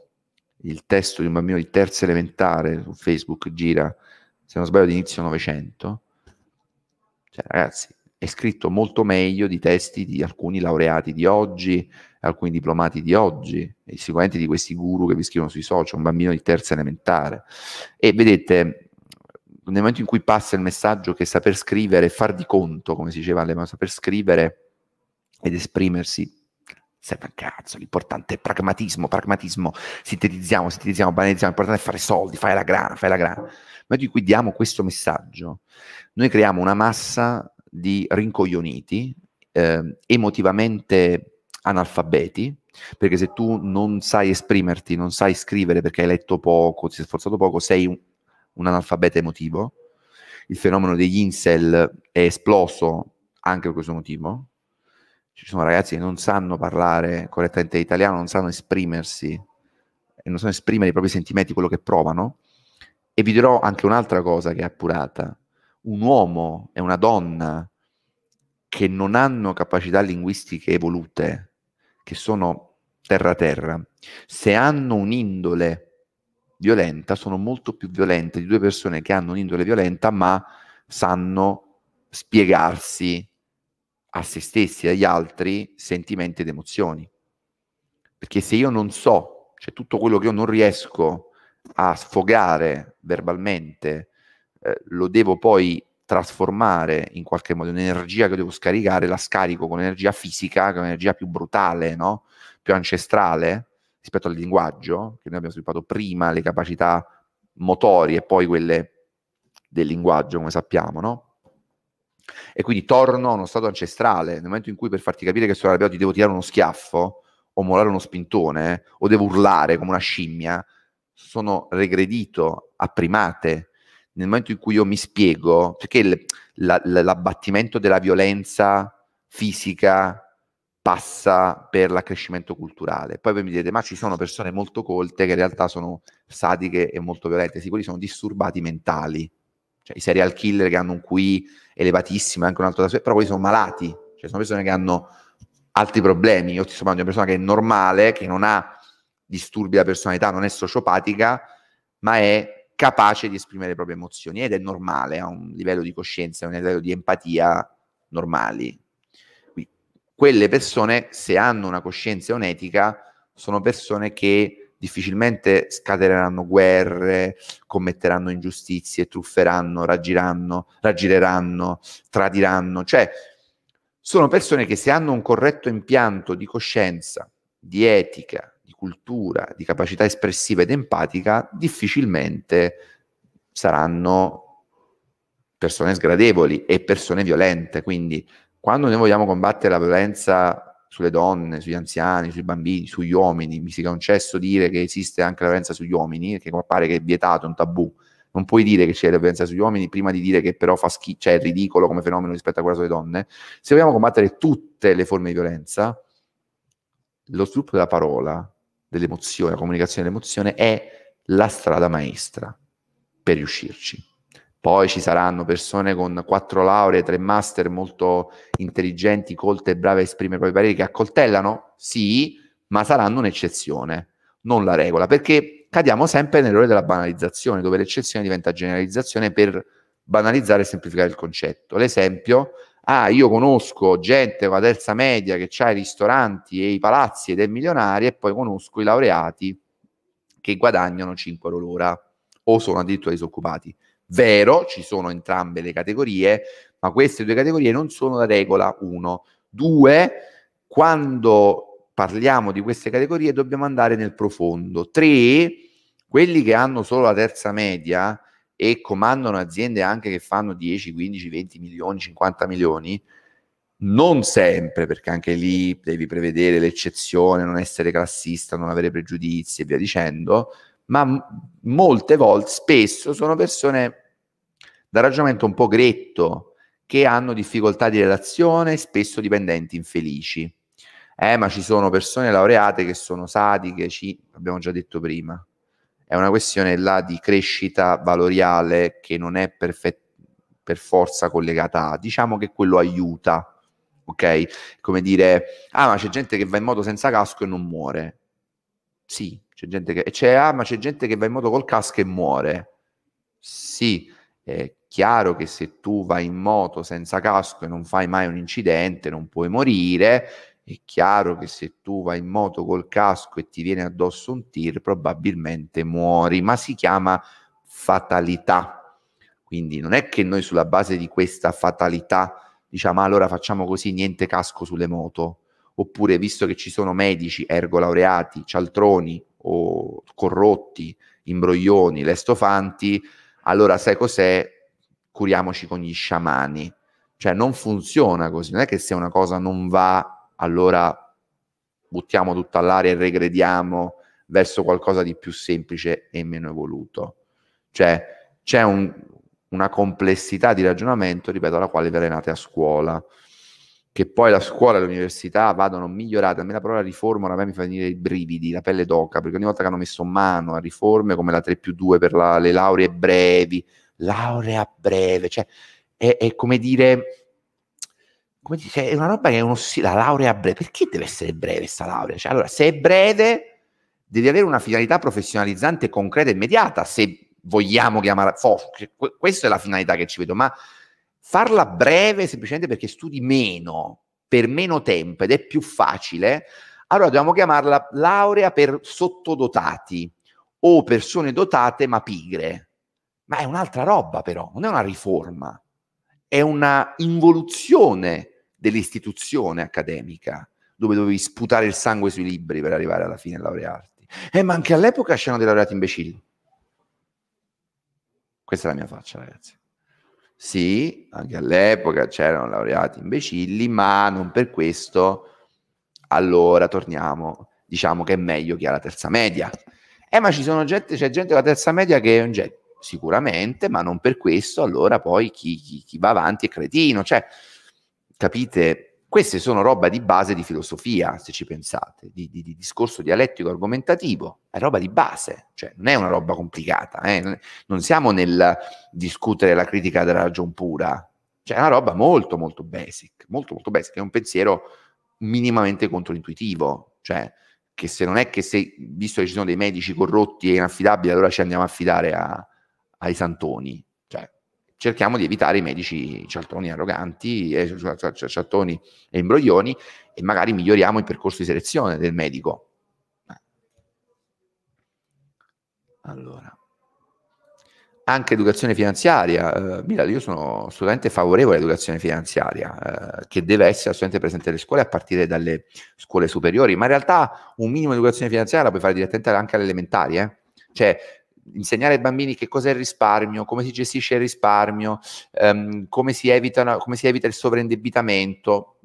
Speaker 1: il testo di un bambino di terza elementare su Facebook, gira, se non sbaglio, di inizio Novecento, cioè, ragazzi, è scritto molto meglio di testi di alcuni laureati di oggi, alcuni diplomati di oggi, e sicuramente di questi guru che vi scrivono sui social, un bambino di terza elementare. E vedete, nel momento in cui passa il messaggio che saper scrivere, far di conto, come si diceva all'epoca, saper scrivere ed esprimersi serve un cazzo, l'importante è pragmatismo, pragmatismo, sintetizziamo, sintetizziamo, banalizziamo, l'importante è fare soldi, fare la grana, fare la grana. Momento in cui diamo questo messaggio, noi creiamo una massa di rincoglioniti, eh, emotivamente analfabeti, Perché se tu non sai esprimerti, non sai scrivere perché hai letto poco, ti sei sforzato poco, sei un, un analfabeta emotivo. Il fenomeno degli incel è esploso anche per questo motivo. Ci sono ragazzi che non sanno parlare correttamente italiano, non sanno esprimersi e non sanno esprimere i propri sentimenti, quello che provano. E vi dirò anche un'altra cosa che è appurata. Un uomo e una donna che non hanno capacità linguistiche evolute, che sono terra-terra, se hanno un'indole violenta, sono molto più violente di due persone che hanno un'indole violenta, ma sanno spiegarsi a se stessi e agli altri sentimenti ed emozioni. Perché se io non so, cioè tutto quello che io non riesco a sfogare verbalmente, eh, lo devo poi trasformare in qualche modo in energia che devo scaricare, la scarico con energia fisica, che è un'energia più brutale, no? più ancestrale rispetto al linguaggio, che noi abbiamo sviluppato prima le capacità motori e poi quelle del linguaggio, come sappiamo, no? E quindi torno a uno stato ancestrale. Nel momento in cui per farti capire che sono arrabbiato ti devo tirare uno schiaffo, o molare uno spintone, o devo urlare come una scimmia, sono regredito a primate nel momento in cui io mi spiego, perché il, la, l'abbattimento della violenza fisica passa per l'accrescimento culturale. Poi voi mi direte, ma ci sono persone molto colte che in realtà sono sadiche e molto violente, sì, quelli sono disturbati mentali, cioè i serial killer che hanno un QI elevatissimo, anche un altro da però quelli sono malati, cioè sono persone che hanno altri problemi. Io ti sto parlando di una persona che è normale, che non ha disturbi della personalità, non è sociopatica, ma è capace di esprimere le proprie emozioni ed è normale, ha un livello di coscienza, un livello di empatia normali. Quindi, quelle persone, se hanno una coscienza e un'etica, sono persone che difficilmente scateneranno guerre, commetteranno ingiustizie, trufferanno, raggireranno, raggireranno, tradiranno, cioè sono persone che se hanno un corretto impianto di coscienza, di etica, cultura, di capacità espressiva ed empatica, difficilmente saranno persone sgradevoli e persone violente. Quindi quando noi vogliamo combattere la violenza sulle donne, sugli anziani, sui bambini, sugli uomini, mi si concesso dire che esiste anche la violenza sugli uomini, che pare che è vietato, è un tabù. Non puoi dire che c'è la violenza sugli uomini prima di dire che però fa schifo, cioè è ridicolo come fenomeno rispetto a quella sulle donne. Se vogliamo combattere tutte le forme di violenza, lo sviluppo della parola dell'emozione, la comunicazione dell'emozione è la strada maestra per riuscirci. Poi ci saranno persone con quattro lauree, tre master molto intelligenti, colte e brave a esprimere i propri pareri che accoltellano? Sì, ma saranno un'eccezione, non la regola, perché cadiamo sempre nell'errore della banalizzazione, dove l'eccezione diventa generalizzazione per banalizzare e semplificare il concetto. L'esempio ah, io conosco gente con la terza media che ha i ristoranti e i palazzi ed è milionaria e poi conosco i laureati che guadagnano 5 euro l'ora o sono addirittura disoccupati. Vero, ci sono entrambe le categorie, ma queste due categorie non sono la regola, uno. Due, quando parliamo di queste categorie dobbiamo andare nel profondo. Tre, quelli che hanno solo la terza media e comandano aziende anche che fanno 10, 15, 20 milioni, 50 milioni, non sempre, perché anche lì devi prevedere l'eccezione, non essere classista, non avere pregiudizi e via dicendo, ma molte volte, spesso, sono persone da ragionamento un po' gretto, che hanno difficoltà di relazione, spesso dipendenti infelici. Eh, ma ci sono persone laureate che sono sadiche, ci, abbiamo già detto prima è una questione là di crescita valoriale che non è perfet- per forza collegata a, diciamo che quello aiuta, ok? Come dire, ah ma c'è gente che va in moto senza casco e non muore. Sì, c'è gente che... C'è, ah ma c'è gente che va in moto col casco e muore. Sì, è chiaro che se tu vai in moto senza casco e non fai mai un incidente non puoi morire, è chiaro che se tu vai in moto col casco e ti viene addosso un tir, probabilmente muori, ma si chiama fatalità. Quindi non è che noi sulla base di questa fatalità diciamo allora facciamo così, niente casco sulle moto, oppure visto che ci sono medici, ergo laureati, cialtroni o corrotti, imbroglioni, lestofanti, allora sai cos'è? Curiamoci con gli sciamani. Cioè non funziona così, non è che se una cosa non va allora buttiamo tutto all'aria e regrediamo verso qualcosa di più semplice e meno evoluto. Cioè c'è un, una complessità di ragionamento, ripeto, alla quale verenate a scuola. Che poi la scuola e l'università vadano migliorate. A me la parola riforma oramai mi fa venire i brividi, la pelle d'oca, perché ogni volta che hanno messo mano a riforme come la 3 più 2 per la, le lauree brevi, laurea breve, cioè è, è come dire come dice, è una roba che è uno la laurea breve. Perché deve essere breve questa laurea? Cioè, allora, se è breve, devi avere una finalità professionalizzante concreta e immediata. Se vogliamo chiamarla, forte, questa è la finalità che ci vedo, ma farla breve semplicemente perché studi meno, per meno tempo ed è più facile, allora dobbiamo chiamarla laurea per sottodotati o persone dotate ma pigre. Ma è un'altra roba però, non è una riforma, è una involuzione dell'istituzione accademica, dove dovevi sputare il sangue sui libri per arrivare alla fine a laurearti. Eh, ma anche all'epoca c'erano dei laureati imbecilli. Questa è la mia faccia, ragazzi. Sì, anche all'epoca c'erano laureati imbecilli, ma non per questo. Allora torniamo, diciamo che è meglio chi ha la terza media. Eh, ma ci sono gente, c'è gente della terza media che è un genio. Sicuramente, ma non per questo, allora poi chi, chi, chi va avanti è cretino. Cioè, capite? Queste sono roba di base di filosofia, se ci pensate, di, di, di discorso dialettico argomentativo, è roba di base, cioè non è una roba complicata, eh? non siamo nel discutere la critica della ragion pura, cioè è una roba molto molto basic, molto molto basic, è un pensiero minimamente controintuitivo, cioè che se non è che se, visto che ci sono dei medici corrotti e inaffidabili, allora ci andiamo a affidare a, ai santoni, cerchiamo di evitare i medici cialtroni arroganti, eh, cialtroni e imbroglioni e magari miglioriamo il percorso di selezione del medico. Allora, anche educazione finanziaria, eh, Milano, io sono assolutamente favorevole all'educazione finanziaria, eh, che deve essere assolutamente presente nelle scuole a partire dalle scuole superiori, ma in realtà un minimo di educazione finanziaria la puoi fare direttamente anche alle elementari, eh? cioè insegnare ai bambini che cos'è il risparmio, come si gestisce il risparmio, ehm, come, si evita, come, si evita, il sovraindebitamento.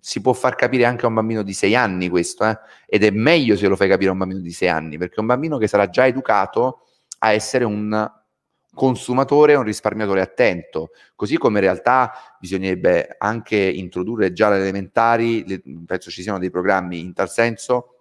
Speaker 1: Si può far capire anche a un bambino di sei anni questo, eh? ed è meglio se lo fai capire a un bambino di sei anni, perché è un bambino che sarà già educato a essere un consumatore un risparmiatore attento, così come in realtà bisognerebbe anche introdurre già alle elementari, le, penso ci siano dei programmi in tal senso,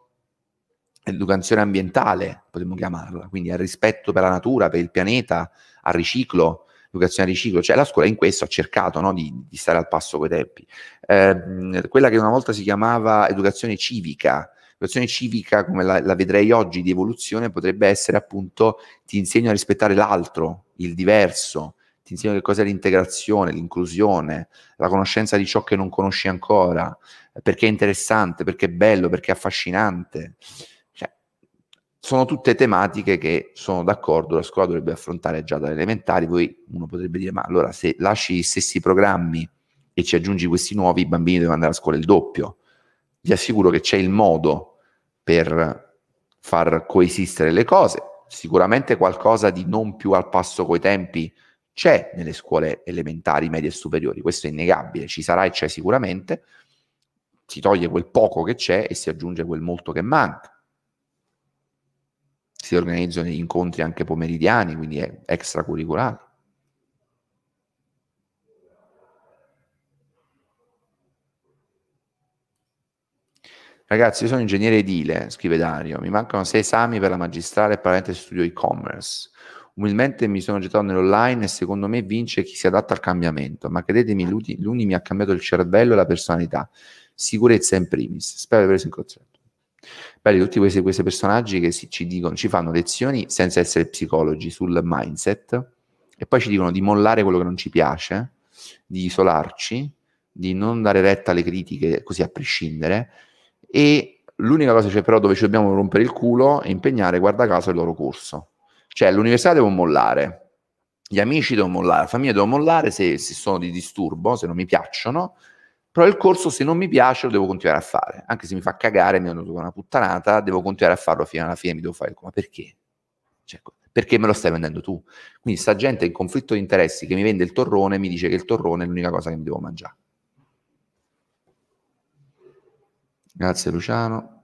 Speaker 1: educazione ambientale, potremmo chiamarla, quindi al rispetto per la natura, per il pianeta, al riciclo, educazione al riciclo, cioè la scuola in questo ha cercato no, di, di, stare al passo coi tempi. Eh, quella che una volta si chiamava educazione civica, educazione civica come la, la, vedrei oggi di evoluzione potrebbe essere appunto ti insegno a rispettare l'altro, il diverso, ti insegno che cos'è l'integrazione, l'inclusione, la conoscenza di ciò che non conosci ancora, perché è interessante, perché è bello, perché è affascinante sono tutte tematiche che sono d'accordo, la scuola dovrebbe affrontare già dalle elementari. Poi uno potrebbe dire: ma allora se lasci gli stessi programmi e ci aggiungi questi nuovi, i bambini devono andare a scuola il doppio. Vi assicuro che c'è il modo per far coesistere le cose. Sicuramente qualcosa di non più al passo coi tempi c'è nelle scuole elementari, medie e superiori, questo è innegabile, ci sarà e c'è sicuramente. Si toglie quel poco che c'è e si aggiunge quel molto che manca si organizzano incontri anche pomeridiani, quindi è extracurriculare. Ragazzi, io sono ingegnere edile, scrive Dario, mi mancano sei esami per la magistrale e parente studio e-commerce. Umilmente mi sono gettato nell'online e secondo me vince chi si adatta al cambiamento, ma credetemi, l'Uni mi ha cambiato il cervello e la personalità. Sicurezza in primis. Spero di aver preso in considerazione belli tutti questi, questi personaggi che si, ci, dicono, ci fanno lezioni senza essere psicologi sul mindset e poi ci dicono di mollare quello che non ci piace, di isolarci, di non dare retta alle critiche così a prescindere e l'unica cosa cioè, però dove ci dobbiamo rompere il culo è impegnare, guarda caso, il loro corso. Cioè l'università devo mollare, gli amici devono mollare, la famiglia devo mollare se, se sono di disturbo, se non mi piacciono, però il corso, se non mi piace, lo devo continuare a fare. Anche se mi fa cagare, mi hanno dato una puttanata, devo continuare a farlo fino alla fine, mi devo fare il Ma perché? Cioè, perché me lo stai vendendo tu? Quindi sta gente in conflitto di interessi che mi vende il torrone mi dice che il torrone è l'unica cosa che mi devo mangiare. Grazie Luciano.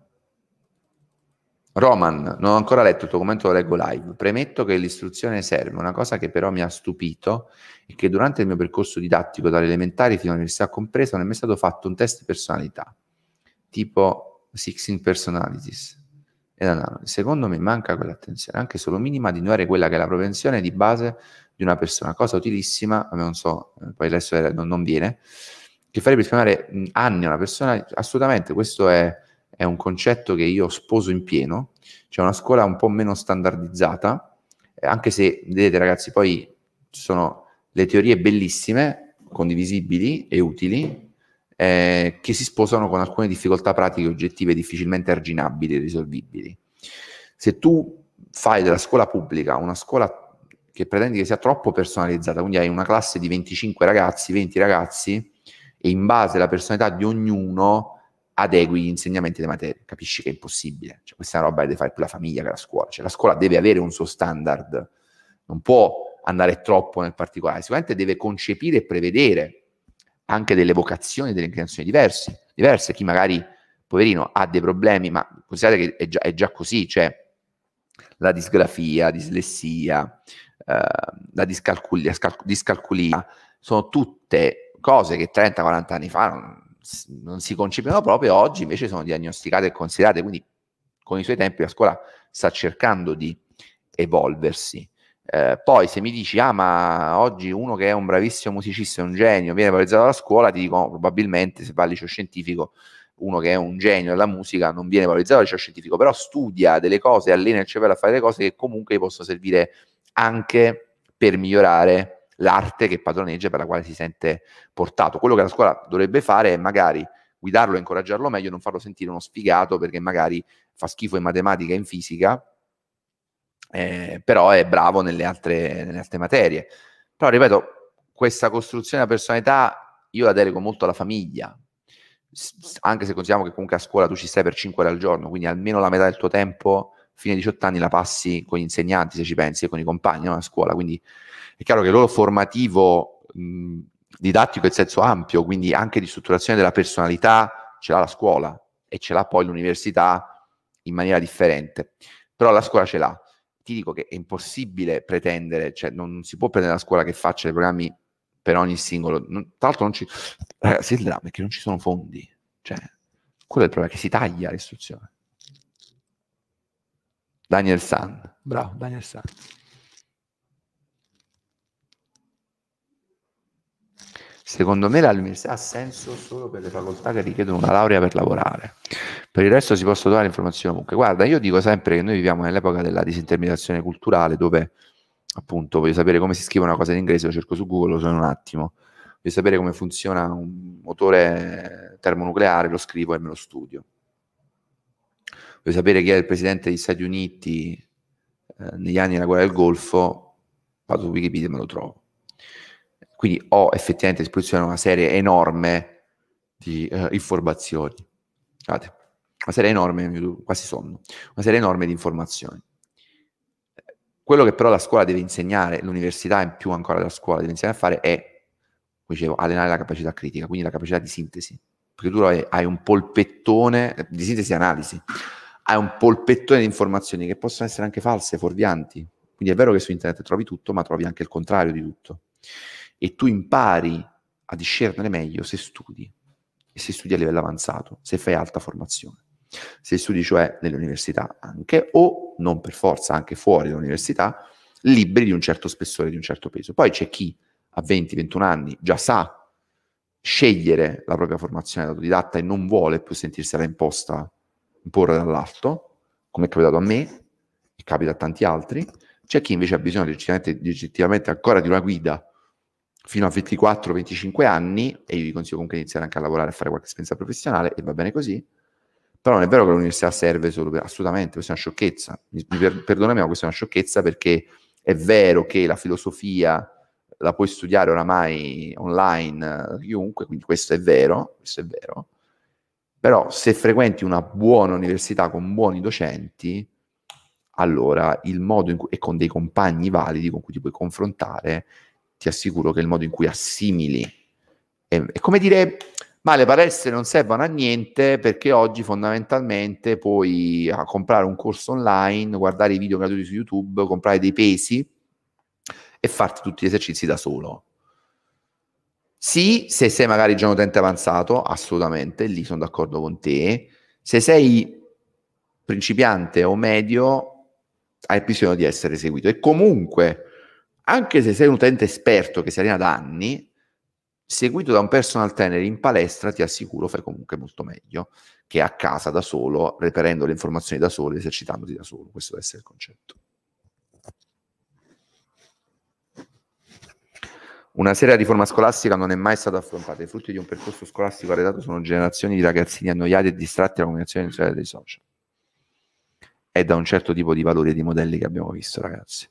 Speaker 1: Roman, non ho ancora letto il tuo commento, lo leggo live. Premetto che l'istruzione serve. Una cosa che però mi ha stupito è che durante il mio percorso didattico, dalle elementari fino all'università compresa, non è mai stato fatto un test di personalità, tipo 16 personalities. Secondo me manca quell'attenzione, anche solo minima, di ignorare quella che è la propensione di base di una persona, cosa utilissima, non so, eh, poi adesso non, non viene, che farebbe risparmiare anni a una persona, assolutamente, questo è è un concetto che io sposo in pieno, c'è una scuola un po' meno standardizzata, eh, anche se, vedete ragazzi, poi ci sono le teorie bellissime, condivisibili e utili, eh, che si sposano con alcune difficoltà pratiche oggettive difficilmente arginabili e risolvibili. Se tu fai della scuola pubblica una scuola che pretendi che sia troppo personalizzata, quindi hai una classe di 25 ragazzi, 20 ragazzi, e in base alla personalità di ognuno adegui gli insegnamenti delle materie. Capisci che è impossibile. Cioè, questa è una roba che deve fare più la famiglia che la scuola. Cioè, la scuola deve avere un suo standard, non può andare troppo nel particolare. Sicuramente deve concepire e prevedere anche delle vocazioni, delle inclinazioni diverse. diverse. Chi magari, poverino, ha dei problemi, ma considerate che è già, è già così, cioè la disgrafia, la dislessia, eh, la discalculia, discalculia, sono tutte cose che 30-40 anni fa non, non si concepivano proprio, oggi invece sono diagnosticate e considerate, quindi con i suoi tempi la scuola sta cercando di evolversi. Eh, poi se mi dici, ah ma oggi uno che è un bravissimo musicista, un genio, viene valorizzato alla scuola, ti dico no, probabilmente se va al liceo scientifico, uno che è un genio della musica non viene valorizzato al liceo scientifico, però studia delle cose, allena il cervello a fare delle cose che comunque gli possono servire anche per migliorare l'arte che padroneggia per la quale si sente portato. Quello che la scuola dovrebbe fare è magari guidarlo e incoraggiarlo meglio, non farlo sentire uno sfigato perché magari fa schifo in matematica e in fisica, eh, però è bravo nelle altre, nelle altre materie. Però ripeto, questa costruzione della personalità io la delego molto alla famiglia, anche se consideriamo che comunque a scuola tu ci stai per 5 ore al giorno, quindi almeno la metà del tuo tempo fino ai 18 anni la passi con gli insegnanti, se ci pensi, e con i compagni no? a scuola, quindi è chiaro che il loro formativo mh, didattico in senso ampio, quindi anche di strutturazione della personalità, ce l'ha la scuola e ce l'ha poi l'università in maniera differente, però la scuola ce l'ha. Ti dico che è impossibile pretendere, cioè non si può prendere la scuola che faccia dei programmi per ogni singolo, non, tra l'altro non ci, ragazzi il dramma è che non ci sono fondi, cioè quello è il problema, che si taglia l'istruzione. Daniel San, bravo, Daniel San. Secondo me l'università ha senso solo per le facoltà che richiedono una laurea per lavorare. Per il resto si possono trovare informazioni comunque. Guarda, io dico sempre che noi viviamo nell'epoca della disintermediazione culturale dove appunto voglio sapere come si scrive una cosa in inglese, lo cerco su Google, lo so in un attimo. Voglio sapere come funziona un motore termonucleare, lo scrivo e me lo studio. Voglio sapere chi è il presidente degli Stati Uniti eh, negli anni della guerra del Golfo, vado su Wikipedia e me lo trovo quindi ho effettivamente a disposizione una serie enorme di uh, informazioni. Guardate, una serie enorme, quasi sonno, una serie enorme di informazioni. Quello che però la scuola deve insegnare, l'università in più ancora della scuola deve insegnare a fare è, come dicevo, allenare la capacità critica, quindi la capacità di sintesi. Perché tu hai, hai un polpettone di sintesi e analisi, hai un polpettone di informazioni che possono essere anche false, fuorvianti. Quindi è vero che su internet trovi tutto, ma trovi anche il contrario di tutto e tu impari a discernere meglio se studi e se studi a livello avanzato, se fai alta formazione. Se studi cioè nell'università anche o non per forza anche fuori dall'università, libri di un certo spessore, di un certo peso. Poi c'è chi a 20-21 anni già sa scegliere la propria formazione da autodidatta e non vuole più sentirsela imposta, imporre dall'alto, come è capitato a me e capita a tanti altri. C'è chi invece ha bisogno legittimamente ancora di una guida fino a 24-25 anni, e io vi consiglio comunque di iniziare anche a lavorare, a fare qualche esperienza professionale, e va bene così, però non è vero che l'università serve solo per... Assolutamente, questa è una sciocchezza. Mi, per, perdonami, ma questa è una sciocchezza perché è vero che la filosofia la puoi studiare oramai online chiunque, quindi questo è vero, questo è vero, però se frequenti una buona università con buoni docenti, allora il modo in cui, e con dei compagni validi con cui ti puoi confrontare, ti assicuro che il modo in cui assimili è, è come dire Ma le palestre non servono a niente perché oggi fondamentalmente puoi ah, comprare un corso online, guardare i video gratuiti su YouTube, comprare dei pesi e farti tutti gli esercizi da solo. Sì, se sei magari già un utente avanzato, assolutamente, lì sono d'accordo con te. Se sei principiante o medio, hai bisogno di essere seguito. E comunque, anche se sei un utente esperto che si allena da anni, seguito da un personal trainer in palestra, ti assicuro, fai comunque molto meglio che a casa da solo, reperendo le informazioni da solo, esercitandoti da solo. Questo deve essere il concetto. Una seria riforma scolastica non è mai stata affrontata. I frutti di un percorso scolastico arredato sono generazioni di ragazzini annoiati e distratti dalla comunicazione dei social e da un certo tipo di valori e di modelli che abbiamo visto, ragazzi.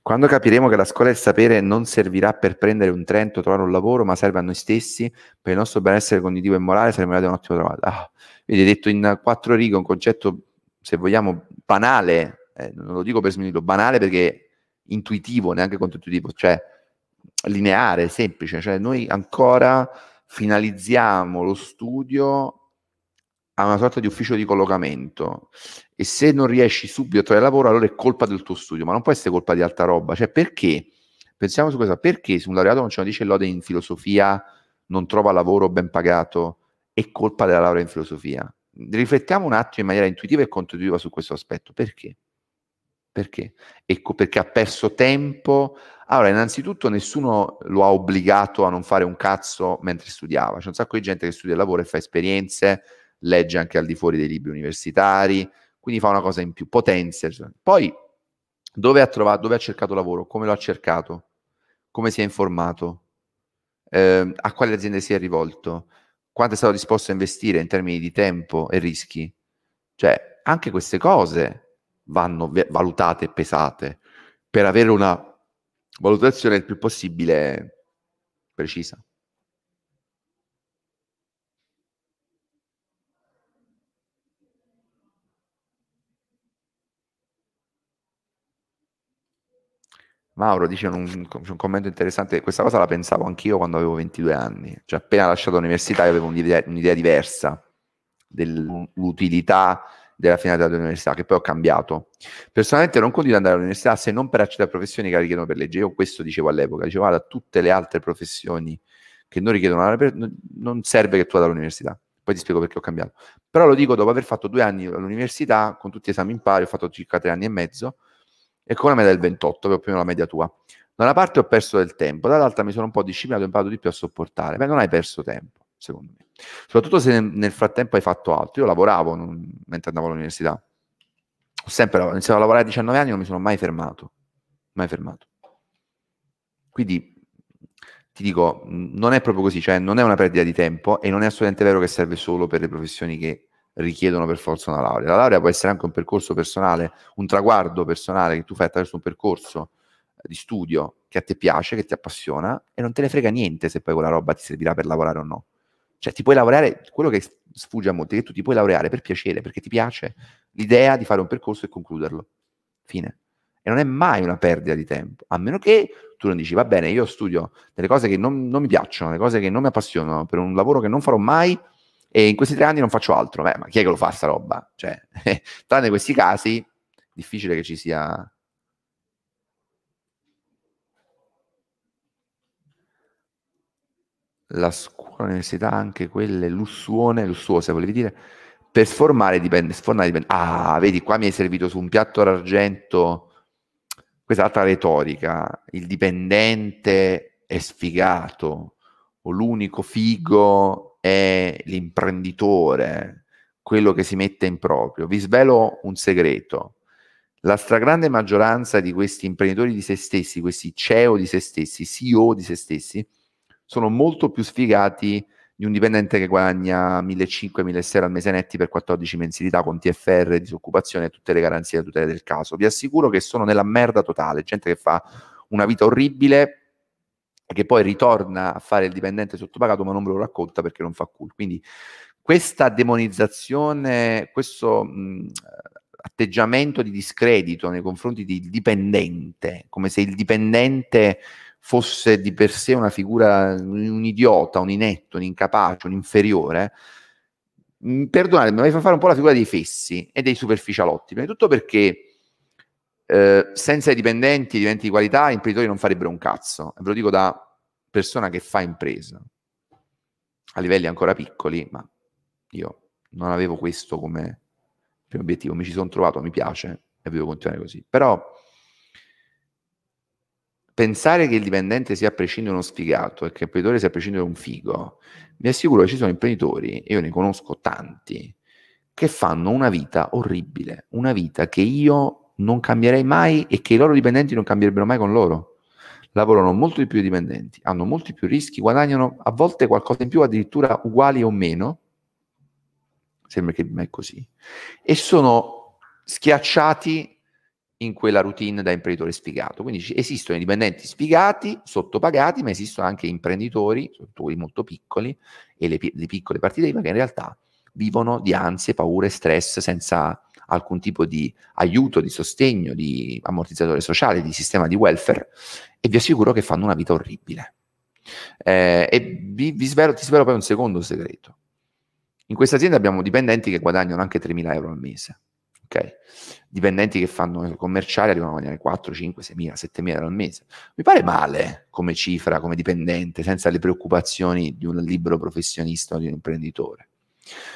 Speaker 1: Quando capiremo che la scuola del sapere non servirà per prendere un trento, trovare un lavoro, ma serve a noi stessi, per il nostro benessere cognitivo e morale, saremo a un ottimo traguardo. Ah, vedi, detto in quattro righe, un concetto, se vogliamo, banale, eh, non lo dico per sminuirlo, banale perché intuitivo, neanche controintuitivo, cioè lineare, semplice, cioè noi ancora finalizziamo lo studio a una sorta di ufficio di collocamento e se non riesci subito a trovare lavoro allora è colpa del tuo studio, ma non può essere colpa di altra roba, cioè perché? Pensiamo su questo, perché se un laureato non ce lo dice lode in filosofia non trova lavoro ben pagato, è colpa della laurea in filosofia? Riflettiamo un attimo in maniera intuitiva e contributiva su questo aspetto, perché? Perché? Ecco perché ha perso tempo. Allora, innanzitutto nessuno lo ha obbligato a non fare un cazzo mentre studiava. C'è un sacco di gente che studia il lavoro e fa esperienze, legge anche al di fuori dei libri universitari, quindi fa una cosa in più, potenzia. Poi, dove ha trovato, dove ha cercato lavoro? Come lo ha cercato? Come si è informato? Eh, a quali aziende si è rivolto? Quanto è stato disposto a investire in termini di tempo e rischi? Cioè, anche queste cose vanno valutate e pesate per avere una valutazione il più possibile precisa. Mauro dice un, un, commento interessante, questa cosa la pensavo anch'io quando avevo 22 anni, cioè appena lasciato l'università avevo un'idea, un'idea diversa dell'utilità della finalità dell'università, che poi ho cambiato. Personalmente non continuo ad andare all'università se non per accedere a professioni che la richiedono per legge. Io questo dicevo all'epoca, dicevo guarda, tutte le altre professioni che non richiedono la non serve che tu vada all'università. Poi ti spiego perché ho cambiato. Però lo dico dopo aver fatto due anni all'università, con tutti gli esami in pari, ho fatto circa tre anni e mezzo, e con una media del 28, che è più o meno la media tua. Da una parte ho perso del tempo, dall'altra mi sono un po' disciplinato e imparato di più a sopportare. Beh, non hai perso tempo, secondo me. Soprattutto se nel frattempo hai fatto altro. Io lavoravo non, mentre andavo all'università. Ho sempre. Ho iniziato a lavorare a 19 anni e non mi sono mai fermato. Mai fermato. Quindi ti dico, non è proprio così, cioè non è una perdita di tempo e non è assolutamente vero che serve solo per le professioni che richiedono per forza una laurea. La laurea può essere anche un percorso personale, un traguardo personale che tu fai attraverso un percorso eh, di studio che a te piace, che ti appassiona e non te ne frega niente se poi quella roba ti servirà per lavorare o no. Cioè ti puoi laureare, quello che sfugge a molti che tu ti puoi laureare per piacere, perché ti piace l'idea di fare un percorso e concluderlo. Fine. E non è mai una perdita di tempo, a meno che tu non dici, va bene, io studio delle cose che non, non mi piacciono, le cose che non mi appassionano, per un lavoro che non farò mai, e in questi tre anni non faccio altro. Beh, ma chi è che lo fa sta roba? Cioè, tranne questi casi, difficile che ci sia... La scuola, l'università, anche quelle lussuone, lussuose, volevi dire, per sformare dipende, sformare dipende. Ah, vedi, qua mi hai servito su un piatto d'argento, questa altra retorica, il dipendente è sfigato, o l'unico figo è l'imprenditore, quello che si mette in proprio. Vi svelo un segreto. La stragrande maggioranza di questi imprenditori di se stessi, questi CEO di se stessi, CEO di se stessi, sono molto più sfigati di un dipendente che guadagna 1.500-1.600 al mese netti per 14 mensilità con TFR, disoccupazione e tutte le garanzie e tutele del caso. Vi assicuro che sono nella merda totale, gente che fa una vita orribile che poi ritorna a fare il dipendente sottopagato ma non ve lo racconta perché non fa cool. Quindi questa demonizzazione, questo mh, atteggiamento di discredito nei confronti del dipendente, come se il dipendente fosse di per sé una figura, un idiota, un inetto, un incapace, un inferiore, mm, perdonate, mi fa fare un po' la figura dei fessi e dei superficialotti, prima di tutto perché eh, senza i dipendenti, dipendenti di qualità, gli imprenditori non farebbero un cazzo. Ve lo dico da persona che fa impresa, a livelli ancora piccoli, ma io non avevo questo come primo obiettivo, mi ci sono trovato, mi piace e voglio continuare così. Però pensare che il dipendente sia a prescindere uno sfigato e che l'imprenditore sia a prescindere un figo, mi assicuro che ci sono imprenditori, io ne conosco tanti, che fanno una vita orribile, una vita che io non cambierei mai e che i loro dipendenti non cambierebbero mai con loro. Lavorano molto di più i dipendenti, hanno molti più rischi, guadagnano a volte qualcosa in più, addirittura uguali o meno, sembra che è così, e sono schiacciati in quella routine da imprenditore sfigato. Quindi esistono dipendenti sfigati, sottopagati, ma esistono anche imprenditori, soprattutto quelli molto piccoli, e le, le piccole partite IVA che in realtà vivono di ansie, paure, stress senza alcun tipo di aiuto, di sostegno, di ammortizzatore sociale, di sistema di welfare e vi assicuro che fanno una vita orribile. Eh, e vi, vi svelo, ti svelo poi un secondo segreto. In questa azienda abbiamo dipendenti che guadagnano anche 3.000 euro al mese. Okay? Dipendenti che fanno commerciali arrivano a guadagnare 4, 5, 6 mila, 7 mila al mese. Mi pare male come cifra, come dipendente, senza le preoccupazioni di un libero professionista o di un imprenditore.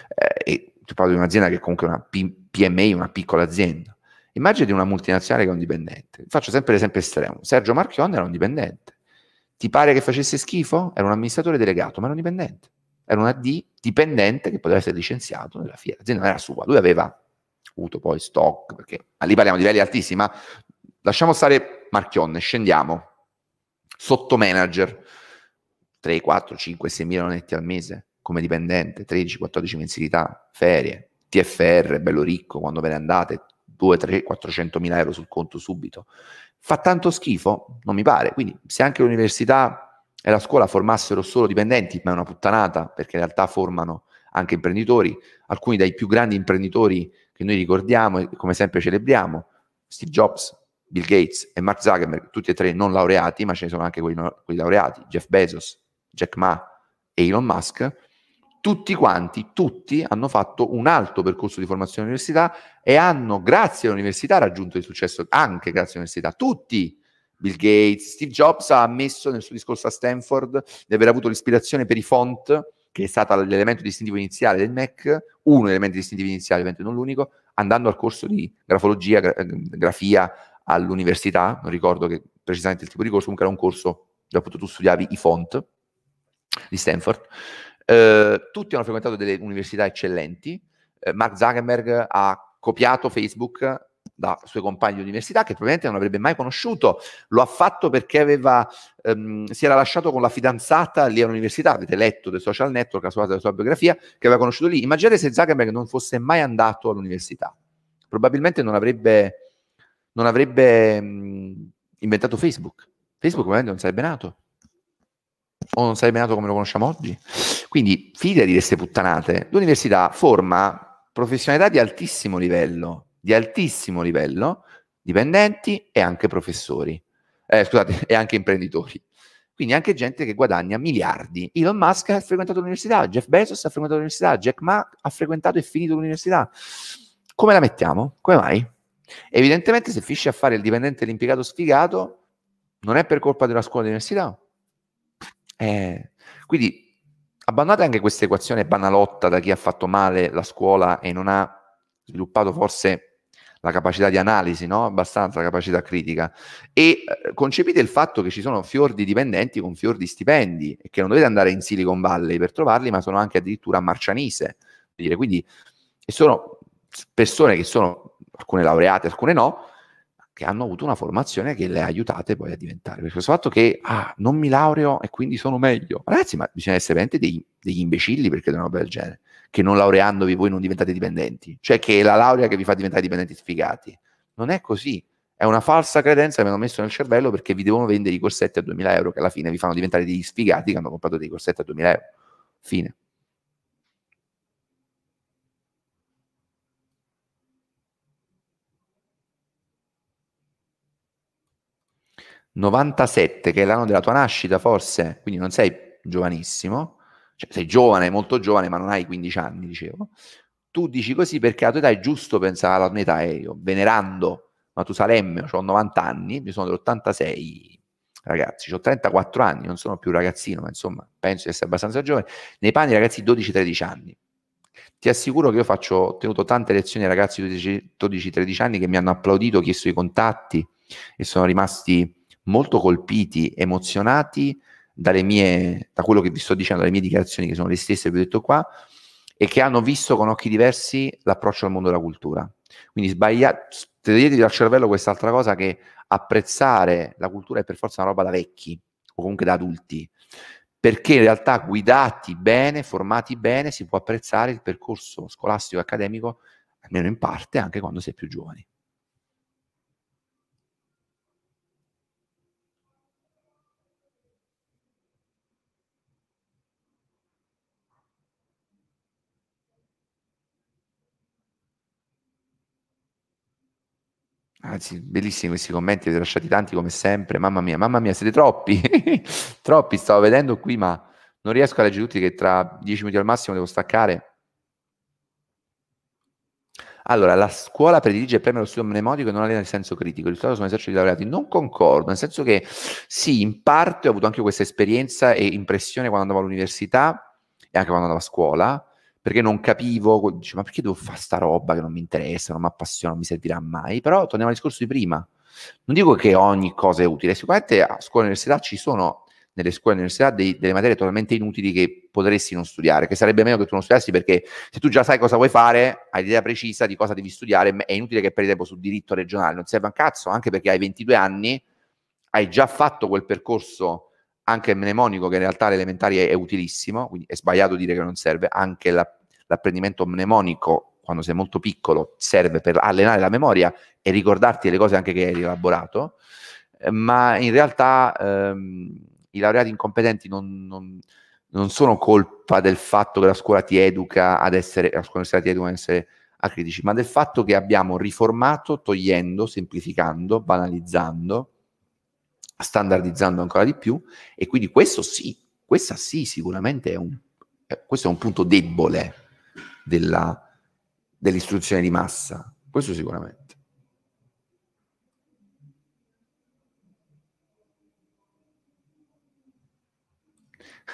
Speaker 1: Eh, e ti parlo di un'azienda che è comunque una P- PMI, una piccola azienda. Immagini una multinazionale che è un dipendente. Faccio sempre l'esempio estremo. Sergio Marchionne era un dipendente. Ti pare che facesse schifo? Era un amministratore delegato, ma era un dipendente. Era una D dipendente che poteva essere licenziato nella FIA. L'azienda non era sua. Lui aveva avuto poi stock, perché lì parliamo di livelli altissimi, ma lasciamo stare Marchionne, scendiamo. Sotto manager, 3, 4, 5, 6 mila netti al mese come dipendente, 13, 14 mensilità, ferie, TFR, bello ricco, quando ve ne andate, 2, 3, 400 mila euro sul conto subito. Fa tanto schifo? Non mi pare. Quindi se anche l'università e la scuola formassero solo dipendenti, ma è una puttanata, perché in realtà formano anche imprenditori, alcuni dei più grandi imprenditori che noi ricordiamo e come sempre celebriamo, Steve Jobs, Bill Gates e Mark Zuckerberg, tutti e tre non laureati, ma ce ne sono anche quelli, quelli laureati, Jeff Bezos, Jack Ma e Elon Musk, tutti quanti, tutti hanno fatto un alto percorso di formazione all'università e hanno, grazie all'università, raggiunto il successo anche grazie all'università. Tutti. Bill Gates, Steve Jobs ha ammesso nel suo discorso a Stanford di aver avuto l'ispirazione per i font che è stato l'elemento distintivo iniziale del Mac, uno degli elementi distintivi iniziali, ovviamente non l'unico, andando al corso di grafologia, gra- grafia all'università, non ricordo che precisamente il tipo di corso, comunque era un corso dove tu studiavi i font di Stanford. Eh, tutti hanno frequentato delle università eccellenti. Eh, Mark Zuckerberg ha copiato Facebook da suoi compagni di università che probabilmente non avrebbe mai conosciuto. Lo ha fatto perché aveva, ehm, si era lasciato con la fidanzata lì all'università. Avete letto del social network, la sua, la sua biografia, che aveva conosciuto lì. Immaginate se Zuckerberg non fosse mai andato all'università. Probabilmente non avrebbe, non avrebbe mh, inventato Facebook. Facebook probabilmente non sarebbe nato. O non sarebbe nato come lo conosciamo oggi. Quindi, fidati di queste puttanate. L'università forma professionalità di altissimo livello di altissimo livello, dipendenti e anche professori, eh, scusate, e anche imprenditori. Quindi anche gente che guadagna miliardi. Elon Musk ha frequentato l'università, Jeff Bezos ha frequentato l'università, Jack Ma ha frequentato e finito l'università. Come la mettiamo? Come mai? Evidentemente se finisce a fare il dipendente e l'impiegato sfigato, non è per colpa della scuola dell'università. Eh, quindi abbandonate anche questa equazione banalotta da chi ha fatto male la scuola e non ha sviluppato forse la capacità di analisi, no? abbastanza la capacità critica. E eh, concepite il fatto che ci sono fior di dipendenti con fior di stipendi e che non dovete andare in Silicon Valley per trovarli, ma sono anche addirittura a Marcianise. Quindi sono persone che sono alcune laureate, alcune no, che hanno avuto una formazione che le ha aiutate poi a diventare. Per questo fatto che ah, non mi laureo e quindi sono meglio. Ragazzi, ma bisogna essere veramente dei, degli imbecilli per credere una roba del genere che non laureandovi voi non diventate dipendenti, cioè che è la laurea che vi fa diventare dipendenti sfigati. Non è così, è una falsa credenza che mi hanno messo nel cervello perché vi devono vendere i corsetti a 2000 euro che alla fine vi fanno diventare degli sfigati che hanno comprato dei corsetti a 2000 euro. Fine. 97, che è l'anno della tua nascita forse, quindi non sei giovanissimo, cioè sei giovane, molto giovane, ma non hai 15 anni, dicevo, tu dici così perché a tua età è giusto pensare alla tua età, e io venerando Matusalemme, ho 90 anni, mi sono dell'86, ragazzi, ho 34 anni, non sono più ragazzino, ma insomma penso di essere abbastanza giovane, nei panni ragazzi 12-13 anni. Ti assicuro che io faccio, ho tenuto tante lezioni ai ragazzi di 12-13 anni che mi hanno applaudito, chiesto i contatti e sono rimasti molto colpiti, emozionati mie, da quello che vi sto dicendo, dalle mie dichiarazioni che sono le stesse che vi ho detto qua e che hanno visto con occhi diversi l'approccio al mondo della cultura. Quindi sbagliate, toglietevi dal cervello quest'altra cosa che apprezzare la cultura è per forza una roba da vecchi o comunque da adulti, perché in realtà guidati bene, formati bene, si può apprezzare il percorso scolastico e accademico, almeno in parte, anche quando si è più giovani. Anzi, bellissimi questi commenti, avete lasciati tanti come sempre. Mamma mia, mamma mia, siete troppi. troppi, stavo vedendo qui, ma non riesco a leggere tutti che tra dieci minuti al massimo devo staccare. Allora, la scuola predilige e premia lo studio mnemotico e non allena il senso critico. Il risultato sono eserciti laureati. Non concordo, nel senso che sì, in parte ho avuto anche questa esperienza e impressione quando andavo all'università e anche quando andavo a scuola, perché non capivo, dice, ma perché devo fare sta roba che non mi interessa, non mi appassiona, non mi servirà mai. Però torniamo al discorso di prima. Non dico che ogni cosa è utile, sicuramente a scuola e università ci sono nelle scuole e università dei, delle materie totalmente inutili che potresti non studiare, che sarebbe meglio che tu non studiassi perché se tu già sai cosa vuoi fare, hai l'idea precisa di cosa devi studiare, è inutile che perdi tempo sul diritto regionale, non serve un cazzo, anche perché hai 22 anni, hai già fatto quel percorso anche mnemonico che in realtà all'elementare è, utilissimo, quindi è sbagliato dire che non serve, anche la, l'apprendimento mnemonico quando sei molto piccolo serve per allenare la memoria e ricordarti le cose anche che hai elaborato, ma in realtà ehm, i laureati incompetenti non, non, non, sono colpa del fatto che la scuola ti educa ad essere, la scuola ti educa ad essere acritici, ma del fatto che abbiamo riformato togliendo, semplificando, banalizzando, standardizzando ancora di più e quindi questo sì, questa sì sicuramente è un, eh, questo è un punto debole della, dell'istruzione di massa, questo sicuramente.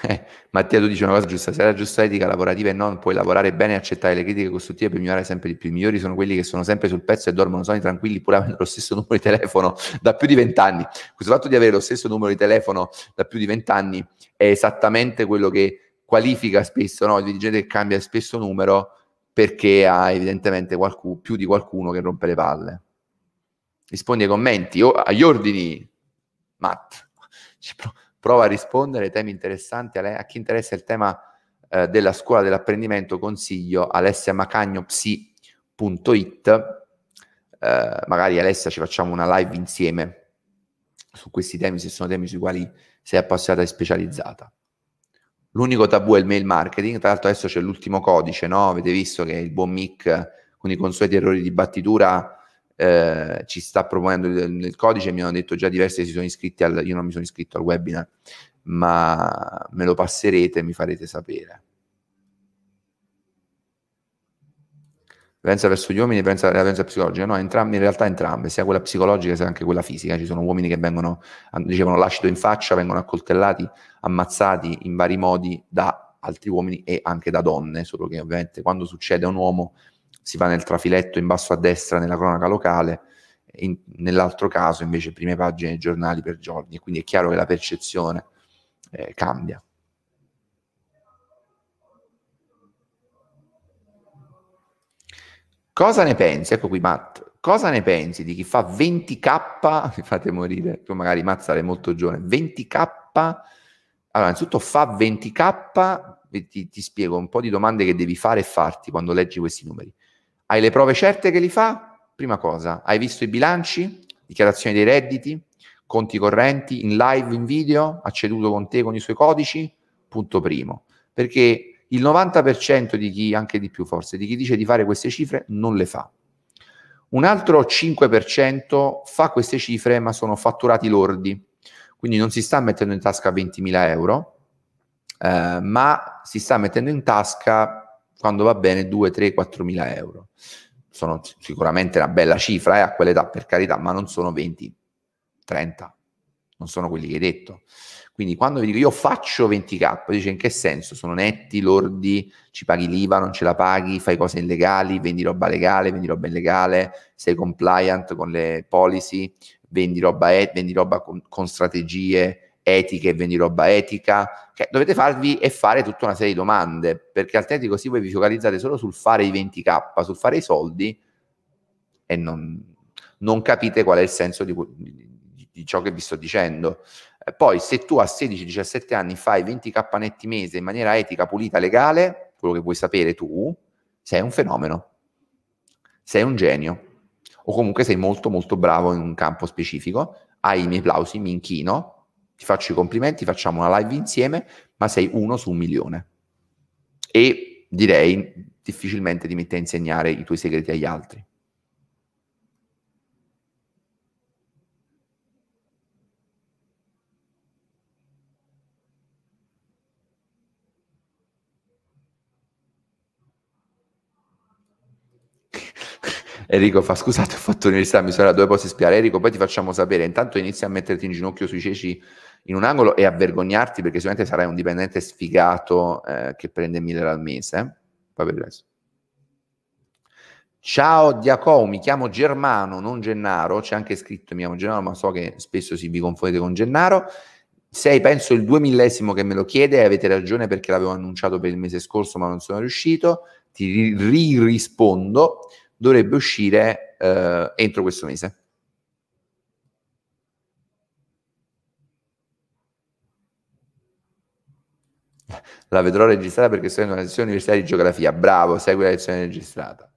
Speaker 1: Eh, Mattia, tu dici una cosa giusta, se la giusta etica lavorativa e non puoi lavorare bene e accettare le critiche costruttive per migliorare sempre di più. I migliori sono quelli che sono sempre sul pezzo e dormono sonni tranquilli pur avendo lo stesso numero di telefono da più di vent'anni. Questo fatto di avere lo stesso numero di telefono da più di vent'anni è esattamente quello che qualifica spesso no? il dirigente che cambia spesso numero perché ha evidentemente qualcuno, più di qualcuno che rompe le palle. Rispondi ai commenti, o agli ordini, Matt. Prova a rispondere ai temi interessanti. A chi interessa il tema eh, della scuola dell'apprendimento, consiglio alessiamacagnopsi.it. Eh, magari Alessia ci facciamo una live insieme su questi temi, se sono temi sui quali sei appassionata e specializzata. L'unico tabù è il mail marketing, tra l'altro adesso c'è l'ultimo codice, no? Avete visto che il buon Mick con i consueti errori di battitura eh, ci sta proponendo il, il, codice, mi hanno detto già diversi che si sono iscritti al, io non mi sono iscritto al webinar, ma me lo passerete e mi farete sapere. Violenza verso gli uomini e violenza, la violenza psicologica, no, entrambi, in realtà entrambe, sia quella psicologica sia anche quella fisica. Ci sono uomini che vengono, dicevano l'acido in faccia, vengono accoltellati, ammazzati in vari modi da altri uomini e anche da donne, solo che ovviamente quando succede a un uomo si va nel trafiletto in basso a destra nella cronaca locale, in, nell'altro caso invece prime pagine dei giornali per giorni, quindi è chiaro che la percezione eh, cambia. Cosa ne pensi? Ecco qui Matt, cosa ne pensi di chi fa 20k, mi fate morire, tu magari Matt sarai molto giovane, 20k, allora innanzitutto fa 20k, ti, ti spiego un po' di domande che devi fare e farti quando leggi questi numeri. Hai le prove certe che li fa? Prima cosa, hai visto i bilanci, dichiarazioni dei redditi, conti correnti, in live, in video, ha ceduto con te con i suoi codici? Punto primo. Perché il 90% di chi, anche di più forse, di chi dice di fare queste cifre non le fa. Un altro 5% fa queste cifre ma sono fatturati lordi, quindi non si sta mettendo in tasca 20.000 euro, eh, ma si sta mettendo in tasca, quando va bene, 2, 3, 4.000 euro. Sono sicuramente una bella cifra eh, a quell'età, per carità, ma non sono 20, 30, non sono quelli che hai detto. Quindi quando vi dico io faccio 20k, dice in che senso? Sono netti, lordi, ci paghi l'IVA, non ce la paghi, fai cose illegali, vendi roba legale, vendi roba illegale, sei compliant con le policy, vendi roba, vendi roba con, con strategie etiche e vendi roba etica. Cioè, dovete farvi e fare tutta una serie di domande, perché altrimenti così voi vi focalizzate solo sul fare i 20k, sul fare i soldi e non, non capite qual è il senso di, di, di ciò che vi sto dicendo. Poi se tu a 16-17 anni fai 20k netti mese in maniera etica, pulita, legale, quello che vuoi sapere tu, sei un fenomeno, sei un genio o comunque sei molto molto bravo in un campo specifico, hai i miei applausi, mi inchino, ti faccio i complimenti, facciamo una live insieme, ma sei uno su un milione. E direi difficilmente ti metti a insegnare i tuoi segreti agli altri. Enrico fa scusate ho fatto l'università mi sono dove posso spiare Enrico poi ti facciamo sapere intanto inizi a metterti in ginocchio sui ceci in un angolo e a vergognarti perché sicuramente sarai un dipendente sfigato eh, che prende 1000 al mese eh? poi vedrai Ciao Diaco, mi chiamo Germano, non Gennaro, c'è anche scritto mi chiamo Gennaro, ma so che spesso si vi confondete con Gennaro. Sei, penso, il duemillesimo che me lo chiede e avete ragione perché l'avevo annunciato per il mese scorso ma non sono riuscito. Ti rispondo dovrebbe uscire eh, entro questo mese. La vedrò registrata perché sto in una lezione universitaria di geografia. Bravo, segui la lezione registrata.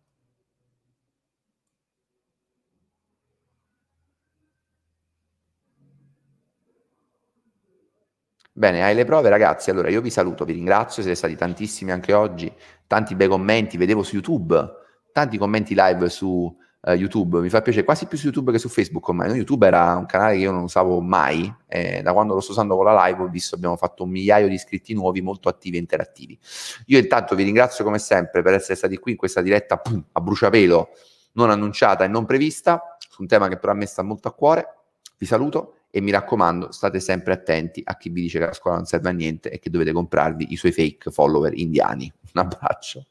Speaker 1: Bene, hai le prove ragazzi, allora io vi saluto, vi ringrazio, siete stati tantissimi anche oggi, tanti bei commenti, vedevo su YouTube tanti commenti live su uh, YouTube, mi fa piacere, quasi più su YouTube che su Facebook ormai. No, YouTube era un canale che io non usavo mai, e da quando lo sto usando con la live ho visto abbiamo fatto un migliaio di iscritti nuovi, molto attivi e interattivi. Io intanto vi ringrazio come sempre per essere stati qui in questa diretta pum, a bruciapelo, non annunciata e non prevista, su un tema che però a me sta molto a cuore. Vi saluto e mi raccomando, state sempre attenti a chi vi dice che la scuola non serve a niente e che dovete comprarvi i suoi fake follower indiani. Un abbraccio.